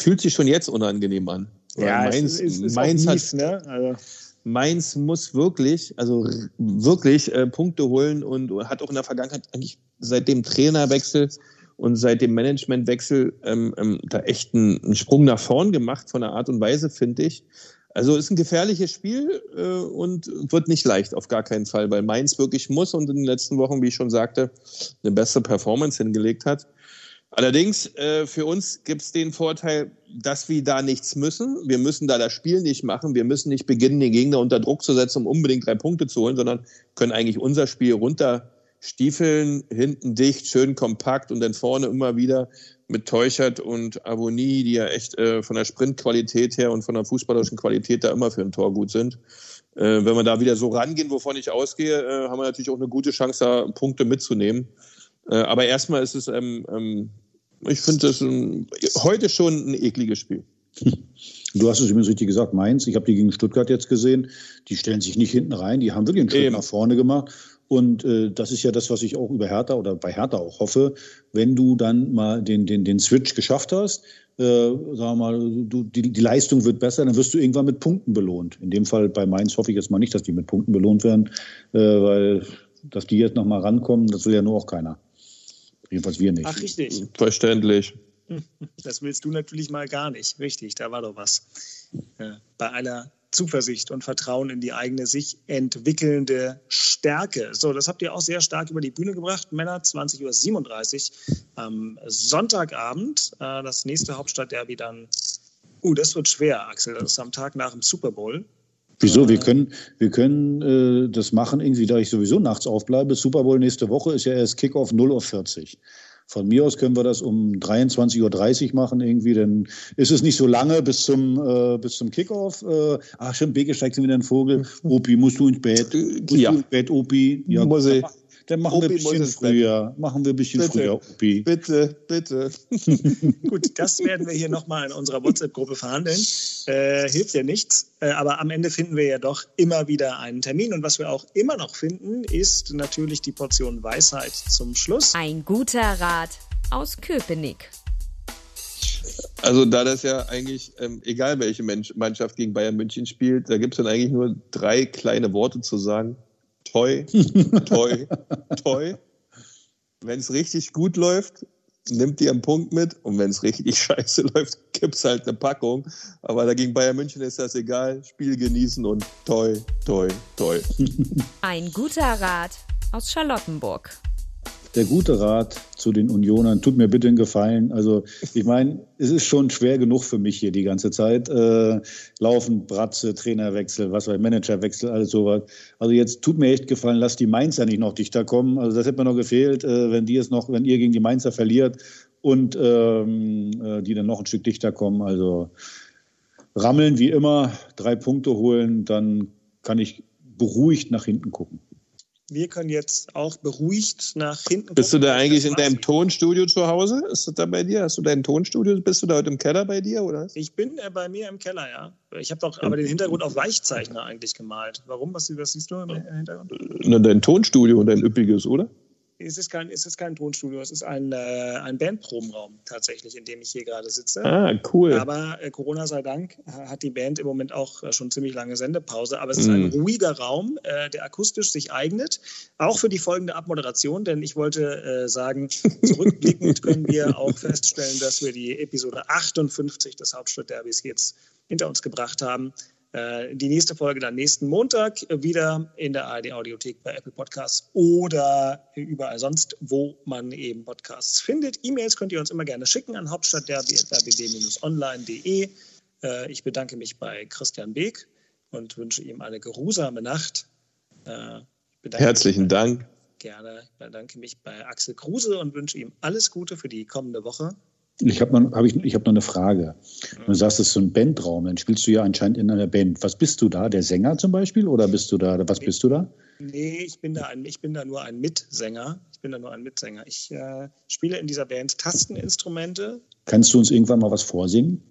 C: fühlt sich schon jetzt unangenehm an. Weil Mainz,
B: es ist, ist
C: Mainz,
B: auch
C: hat,
B: mies, ne? also,
C: Mainz muss wirklich, also wirklich äh, Punkte holen und hat auch in der Vergangenheit eigentlich seit dem Trainerwechsel und seit dem Managementwechsel ähm, ähm, da echt einen, einen Sprung nach vorn gemacht von der Art und Weise, finde ich. Also ist ein gefährliches Spiel äh, und wird nicht leicht, auf gar keinen Fall, weil Mainz wirklich muss und in den letzten Wochen, wie ich schon sagte, eine bessere Performance hingelegt hat. Allerdings, äh, für uns gibt es den Vorteil, dass wir da nichts müssen. Wir müssen da das Spiel nicht machen. Wir müssen nicht beginnen, den Gegner unter Druck zu setzen, um unbedingt drei Punkte zu holen, sondern können eigentlich unser Spiel runterstiefeln, hinten dicht, schön kompakt und dann vorne immer wieder mit Teuchert und Avonie, die ja echt äh, von der Sprintqualität her und von der fußballerischen Qualität da immer für ein Tor gut sind. Äh, wenn wir da wieder so rangehen, wovon ich ausgehe, äh, haben wir natürlich auch eine gute Chance, da Punkte mitzunehmen. Äh, aber erstmal ist es, ähm, ähm, ich finde das ein, heute schon ein ekliges Spiel.
D: Du hast es übrigens richtig gesagt, Mainz. Ich habe die gegen Stuttgart jetzt gesehen. Die stellen sich nicht hinten rein. Die haben wirklich einen Schritt Eben. nach vorne gemacht. Und äh, das ist ja das, was ich auch über Hertha oder bei Hertha auch hoffe. Wenn du dann mal den, den, den Switch geschafft hast, äh, sagen wir mal, du, die, die Leistung wird besser, dann wirst du irgendwann mit Punkten belohnt. In dem Fall bei Mainz hoffe ich jetzt mal nicht, dass die mit Punkten belohnt werden, äh, weil dass die jetzt nochmal rankommen, das will ja nur auch keiner. Jedenfalls wir nicht.
B: Ach, richtig.
C: Verständlich.
B: Das willst du natürlich mal gar nicht. Richtig, da war doch was. Bei aller Zuversicht und Vertrauen in die eigene sich entwickelnde Stärke. So, das habt ihr auch sehr stark über die Bühne gebracht. Männer 20.37 Uhr am Sonntagabend. Äh, das nächste Hauptstadtderby dann. Uh, das wird schwer, Axel. Das ist am Tag nach dem Super Bowl.
D: Wieso? Wir äh, können, wir können äh, das machen, irgendwie, da ich sowieso nachts aufbleibe. Super Bowl nächste Woche ist ja erst Kickoff 0.40 Uhr. Von mir aus können wir das um 23.30 Uhr machen irgendwie, dann ist es nicht so lange bis zum, äh, bis zum Kickoff. Äh, ach, stimmt, Beke steigt wieder ein Vogel. Opi, musst du ins Bett? Musst
C: ja.
D: du ins Bett, Opi?
C: Ja, Muss ich.
D: Dann machen Opi wir ein bisschen früher. Machen wir ein bisschen
C: bitte,
D: früher, Opi.
C: Bitte, bitte.
B: Gut, das werden wir hier nochmal in unserer WhatsApp-Gruppe verhandeln. Äh, hilft ja nichts. Äh, aber am Ende finden wir ja doch immer wieder einen Termin. Und was wir auch immer noch finden, ist natürlich die Portion Weisheit zum Schluss.
E: Ein guter Rat aus Köpenick.
C: Also da das ja eigentlich, ähm, egal welche Mensch, Mannschaft gegen Bayern München spielt, da gibt es dann eigentlich nur drei kleine Worte zu sagen toi, toi, toi. Wenn es richtig gut läuft, nimmt die einen Punkt mit und wenn es richtig scheiße läuft, gibt es halt eine Packung. Aber dagegen Bayern München ist das egal. Spiel genießen und toi, toi, toi.
E: Ein guter Rat aus Charlottenburg
D: der gute Rat zu den Unionern, tut mir bitte einen Gefallen. Also ich meine, es ist schon schwer genug für mich hier die ganze Zeit. Äh, laufen, Bratze, Trainerwechsel, was weiß Managerwechsel, alles sowas. Also jetzt tut mir echt gefallen, lasst die Mainzer nicht noch dichter kommen. Also das hätte mir noch gefehlt, äh, wenn die es noch, wenn ihr gegen die Mainzer verliert und ähm, äh, die dann noch ein Stück dichter kommen. Also rammeln wie immer, drei Punkte holen, dann kann ich beruhigt nach hinten gucken
B: wir können jetzt auch beruhigt nach hinten.
C: Bist du da eigentlich in deinem Tonstudio zu Hause? Ist das da bei dir? Hast du dein Tonstudio? Bist du da heute im Keller bei dir, oder?
B: Ich bin äh, bei mir im Keller, ja. Ich habe doch aber den Hintergrund auf Weichzeichner eigentlich gemalt. Warum? Was, was siehst du im Hintergrund?
C: Na, dein Tonstudio und dein üppiges, oder?
B: Es ist kein, es ist kein Tonstudio, es ist ein, äh, ein Bandprobenraum tatsächlich, in dem ich hier gerade sitze.
C: Ah, cool.
B: Aber äh, Corona sei Dank hat die Band im Moment auch äh, schon ziemlich lange Sendepause. Aber es ist mm. ein mhm. ruhiger Raum, äh, der akustisch sich eignet, auch für die folgende Abmoderation, denn ich wollte äh, sagen, zurückblickend können wir auch feststellen, dass wir die Episode 58 des Hauptstadtderbys jetzt hinter uns gebracht haben. Äh, die nächste Folge dann nächsten Montag wieder in der ARD Audiothek bei Apple Podcasts oder überall sonst, wo man eben Podcasts findet. E-Mails könnt ihr uns immer gerne schicken an hauptstadtderby.rbb-online.de. Äh, ich bedanke mich bei Christian Beek und wünsche ihm eine geruhsame Nacht.
C: Äh, Herzlichen Dank.
B: Gerne. Ich bedanke mich bei Axel Kruse und wünsche ihm alles Gute für die kommende Woche.
D: Ich habe noch, hab ich, ich hab noch eine Frage. Du sagst, es ist so ein Bandraum, dann spielst du ja anscheinend in einer Band. Was bist du da? Der Sänger zum Beispiel? Oder bist du da, was bist du da?
B: Nee, ich bin da, ein, ich bin da nur ein Mitsänger. Ich bin da nur ein Mitsänger. Ich äh, spiele in dieser Band Tasteninstrumente.
D: Kannst du uns irgendwann mal was vorsingen?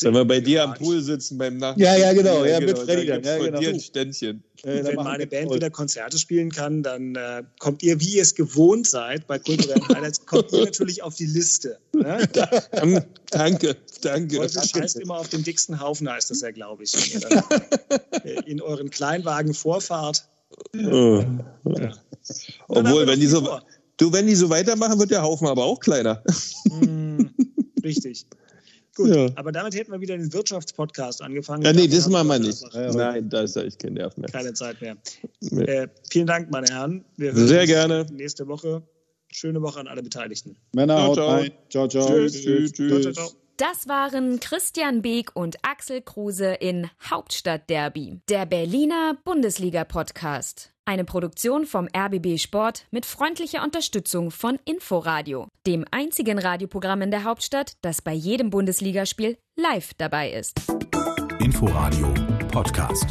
C: Wenn wir bei dir am Pool sitzen beim Nacht.
D: Ja, ja, genau. Ja, genau. mit Freddy
C: dann.
D: Ja,
C: genau. dir ein Ständchen.
B: Äh, Wenn meine Band wieder Konzerte spielen kann, dann äh, kommt ihr, wie ihr es gewohnt seid, bei kulturellen Highlights, kommt ihr natürlich auf die Liste. Ne?
C: danke, danke.
B: Das heißt immer auf dem dicksten Haufen, heißt das ja, glaube ich. Wenn ihr dann, äh, in euren Kleinwagen vorfahrt.
C: Oh. Ja. Obwohl, wenn die so. Vor. Du, wenn die so weitermachen, wird der Haufen aber auch kleiner.
B: Mm, richtig. Gut,
C: Ja.
B: aber damit hätten wir wieder den Wirtschaftspodcast angefangen.
C: Ja, nee, das machen wir nicht.
B: einfach
C: Nein, da ist echt kein Nerv mehr.
B: Keine Zeit mehr.
C: Nee.
B: Äh, vielen Dank, meine Herren. Wir
C: Sehr
B: uns
C: gerne.
B: Nächste Woche. Schöne Woche an alle Beteiligten.
D: Männer,
C: Ciao,
D: haut
C: ciao.
D: rein. Ciao, ciao.
C: Tschüss, tschüss,
B: Ciao, ciao, ciao.
E: Das waren Christian Beek und Axel Kruse in Hauptstadtderby, der Berliner Bundesliga-Podcast. Eine Produktion vom RBB Sport mit freundlicher Unterstützung von Inforadio, dem einzigen Radioprogramm in der Hauptstadt, das bei jedem Bundesligaspiel live dabei ist.
A: Inforadio Podcast.